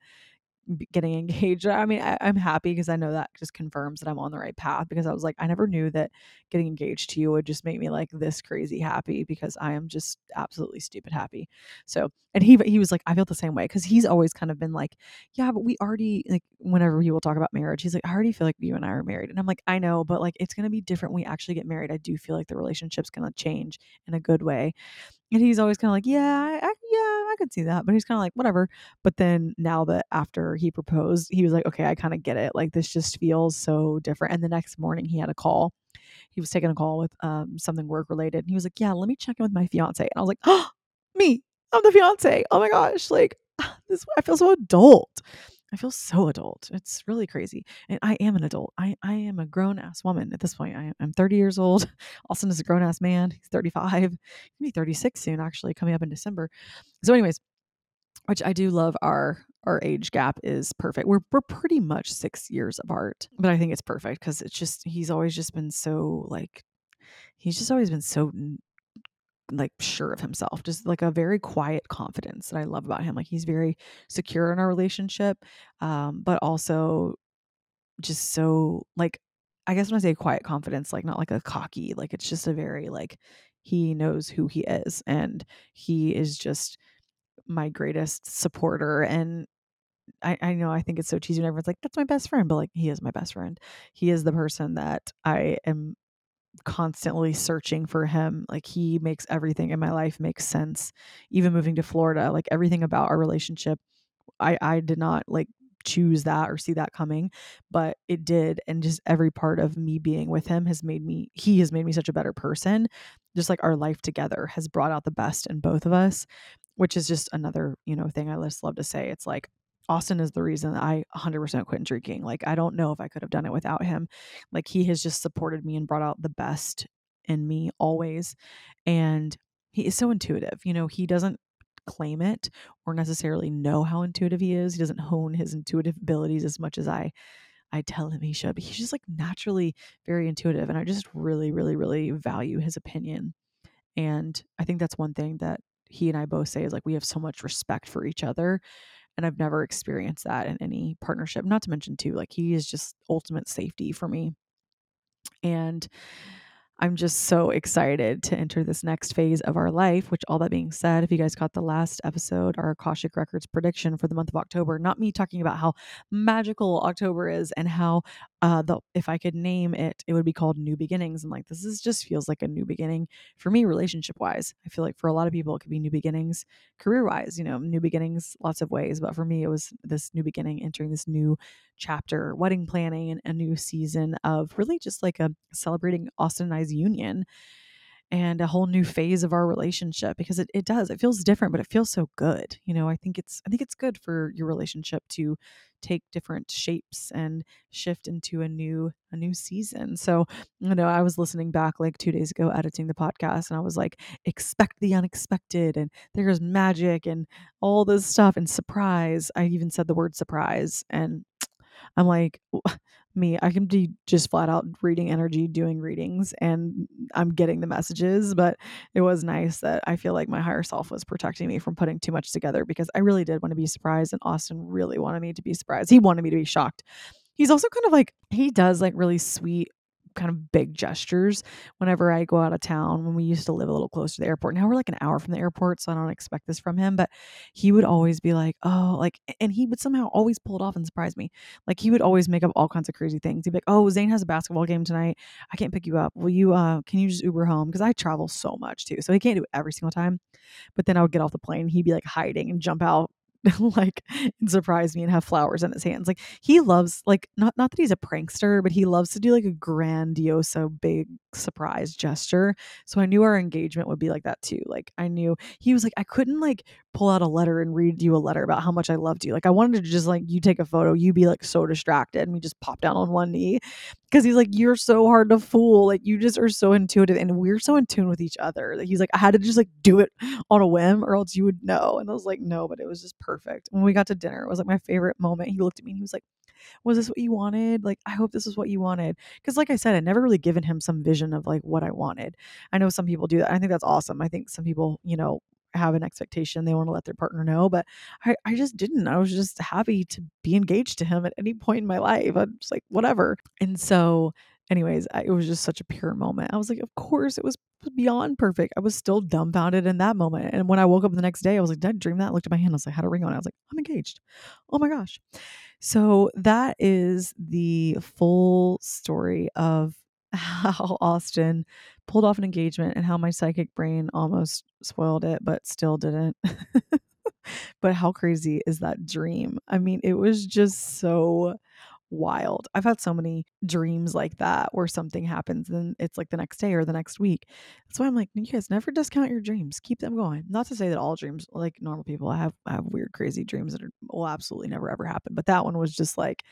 S1: getting engaged. I mean, I, am happy because I know that just confirms that I'm on the right path because I was like, I never knew that getting engaged to you would just make me like this crazy happy because I am just absolutely stupid happy. So, and he he was like, I feel the same way because he's always kind of been like, yeah, but we already like whenever he will talk about marriage, he's like, I already feel like you and I are married, and I'm like, I know, but like it's gonna be different when we actually get married. I do feel like the relationship's gonna change in a good way. And he's always kind of like, yeah, I could see that. But he's kind of like, whatever. But then now that after he proposed, he was like, okay, I kind of get it. Like this just feels so different. And the next morning he had a call. He was taking a call with um, something work related. And he was like, yeah, let me check in with my fiance. And I was like, oh, me, I'm the fiance. Oh my gosh. Like this, I feel so adult. I feel so adult. It's really crazy. And I am an adult. I, I am a grown ass woman at this point. I, am 30 years old. Austin is a grown ass man. He's 35. He'll be 36 soon, actually, coming up in December. So, anyways, which I do love our our age gap is perfect. We're we're pretty much six years apart, but I think it's perfect because it's just he's always just been so like he's just always been so like sure of himself, just like a very quiet confidence that I love about him. Like he's very secure in our relationship, um, but also just so like I guess when I say quiet confidence, like not like a cocky, like it's just a very like he knows who he is and he is just my greatest supporter and I, I know I think it's so cheesy when everyone's like, that's my best friend, but like he is my best friend. He is the person that I am constantly searching for him. Like he makes everything in my life make sense. Even moving to Florida, like everything about our relationship, I I did not like choose that or see that coming, but it did and just every part of me being with him has made me he has made me such a better person. Just like our life together has brought out the best in both of us, which is just another, you know, thing I just love to say. It's like Austin is the reason I 100% quit drinking. Like, I don't know if I could have done it without him. Like, he has just supported me and brought out the best in me always. And he is so intuitive. You know, he doesn't claim it or necessarily know how intuitive he is. He doesn't hone his intuitive abilities as much as I I tell him he should, but he's just like naturally very intuitive and I just really really really value his opinion. And I think that's one thing that he and I both say is like we have so much respect for each other and I've never experienced that in any partnership. Not to mention too, like he is just ultimate safety for me. And I'm just so excited to enter this next phase of our life. Which, all that being said, if you guys caught the last episode, our Akashic Records prediction for the month of October, not me talking about how magical October is and how uh the if I could name it, it would be called New Beginnings. And like this is just feels like a new beginning for me, relationship wise. I feel like for a lot of people it could be new beginnings, career wise, you know, new beginnings lots of ways. But for me, it was this new beginning, entering this new chapter, wedding planning and a new season of really just like a celebrating Austin and I's union and a whole new phase of our relationship because it, it does it feels different but it feels so good you know i think it's i think it's good for your relationship to take different shapes and shift into a new a new season. So you know i was listening back like two days ago editing the podcast and i was like expect the unexpected and there's magic and all this stuff and surprise. I even said the word surprise and I'm like, me, I can be just flat out reading energy, doing readings, and I'm getting the messages. But it was nice that I feel like my higher self was protecting me from putting too much together because I really did want to be surprised. And Austin really wanted me to be surprised. He wanted me to be shocked. He's also kind of like, he does like really sweet kind of big gestures whenever I go out of town when we used to live a little closer to the airport. Now we're like an hour from the airport, so I don't expect this from him, but he would always be like, "Oh, like," and he would somehow always pull it off and surprise me. Like he would always make up all kinds of crazy things. He'd be like, "Oh, Zane has a basketball game tonight. I can't pick you up. Will you? Uh, can you just Uber home? Because I travel so much too, so he can't do it every single time." But then I would get off the plane, he'd be like hiding and jump out like and surprise me and have flowers in his hands. Like he loves like not not that he's a prankster, but he loves to do like a grandiose, big surprise gesture. So I knew our engagement would be like that too. Like I knew he was like I couldn't like pull out a letter and read you a letter about how much I loved you. Like I wanted to just like you take a photo, you be like so distracted and we just pop down on one knee because he's like you're so hard to fool. Like you just are so intuitive and we're so in tune with each other. Like he's like I had to just like do it on a whim or else you would know. And I was like no, but it was just perfect. When we got to dinner, it was like my favorite moment. He looked at me and he was like was this what you wanted? Like, I hope this is what you wanted. Because, like I said, I never really given him some vision of like what I wanted. I know some people do that. I think that's awesome. I think some people, you know, have an expectation they want to let their partner know but I, I just didn't i was just happy to be engaged to him at any point in my life i'm just like whatever and so anyways I, it was just such a pure moment i was like of course it was beyond perfect. I was still dumbfounded in that moment and when i woke up the next day i was like did i dream that? I looked at my hand i was like had a ring on i was like i'm engaged. Oh my gosh. So that is the full story of how Austin pulled off an engagement and how my psychic brain almost spoiled it, but still didn't. but how crazy is that dream? I mean, it was just so wild. I've had so many dreams like that where something happens and it's like the next day or the next week. That's why I'm like, you guys never discount your dreams. Keep them going. Not to say that all dreams, like normal people, have have weird, crazy dreams that are, will absolutely never ever happen. But that one was just like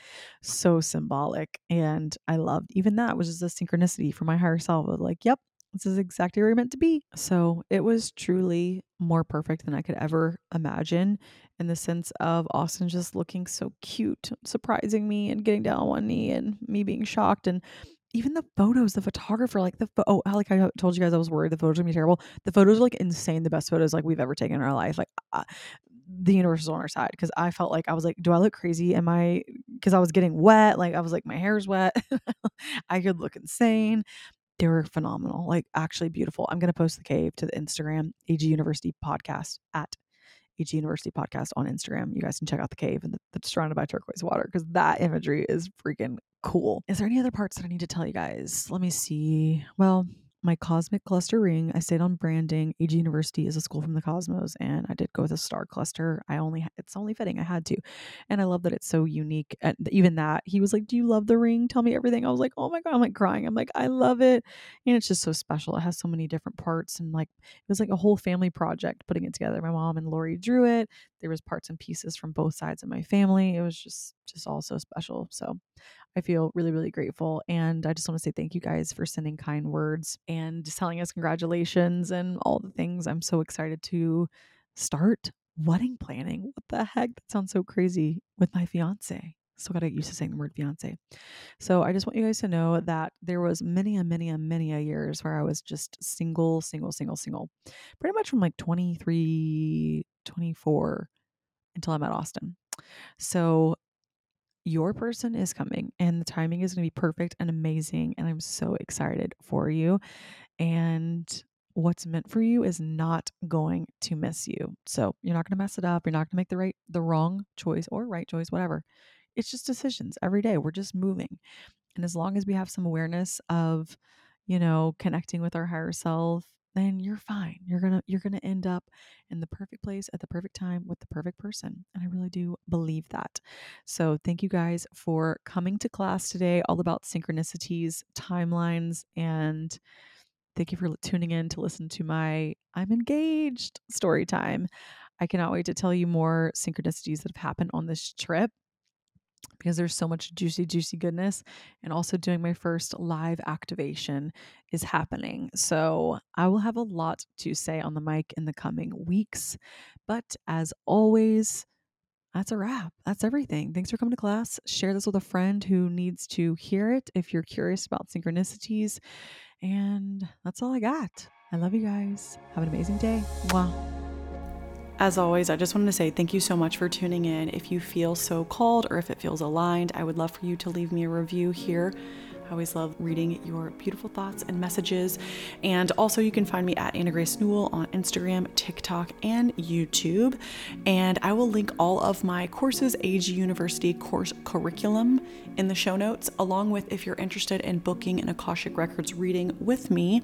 S1: so symbolic, and I loved even that was just a synchronicity for my higher self. Of like, yep, this is exactly where you're meant to be. So it was truly more perfect than I could ever imagine in the sense of Austin just looking so cute, surprising me and getting down on one knee and me being shocked. And even the photos, the photographer, like the, oh, like I told you guys, I was worried the photos would be terrible. The photos are like insane, the best photos like we've ever taken in our life. Like, uh, the universe is on our side because I felt like I was like, do I look crazy? Am I because I was getting wet? Like I was like, my hair's wet. I could look insane they were phenomenal, like actually beautiful. I'm going to post the cave to the Instagram, AG University Podcast at AG University Podcast on Instagram. You guys can check out the cave and that's surrounded by turquoise water because that imagery is freaking cool. Is there any other parts that I need to tell you guys? Let me see. Well, my cosmic cluster ring. I stayed on branding. AG University is a school from the cosmos, and I did go with a star cluster. I only it's only fitting. I had to, and I love that it's so unique. And even that he was like, "Do you love the ring? Tell me everything." I was like, "Oh my god!" I'm like crying. I'm like, "I love it," and it's just so special. It has so many different parts, and like it was like a whole family project putting it together. My mom and Lori drew it. There was parts and pieces from both sides of my family. It was just just all so special. So I feel really, really grateful. And I just want to say thank you guys for sending kind words and telling us congratulations and all the things. I'm so excited to start wedding planning. What the heck? That sounds so crazy with my fiance. Still got to get used to saying the word fiance. So I just want you guys to know that there was many a many a many a years where I was just single, single, single, single. Pretty much from like 23, 24 until I met Austin. So your person is coming and the timing is going to be perfect and amazing. And I'm so excited for you. And what's meant for you is not going to miss you. So you're not going to mess it up. You're not going to make the right, the wrong choice or right choice, whatever. it's just decisions every day. We're just moving. And as long as we have some awareness of, you know, connecting with our higher self, then you're fine. You're going to you're going to end up in the perfect place at the perfect time with the perfect person. And I really do believe that. So, thank you guys for coming to class today all about synchronicities, timelines and thank you for tuning in to listen to my I'm engaged story time. I cannot wait to tell you more synchronicities that have happened on this trip because there's so much juicy, juicy goodness. And also, doing my first live activation is happening. So, I will have a lot to say on the mic in the coming weeks. But as always, that's a wrap. That's everything. Thanks for coming to class. Share this with a friend who needs to hear it if you're curious about synchronicities. And that's all I got. I love you guys. Have an amazing day. Mwah. As always, I just wanted to say thank you so much for tuning in. If you feel so called or if it feels aligned, I would love for you to leave me a review here. I always love reading your beautiful thoughts and messages. And also, you can find me at Anna Grace Newell on Instagram, TikTok, and YouTube. And I will link all of my courses, AG University course curriculum, in the show notes, along with if you're interested in booking an Akashic Records reading with me.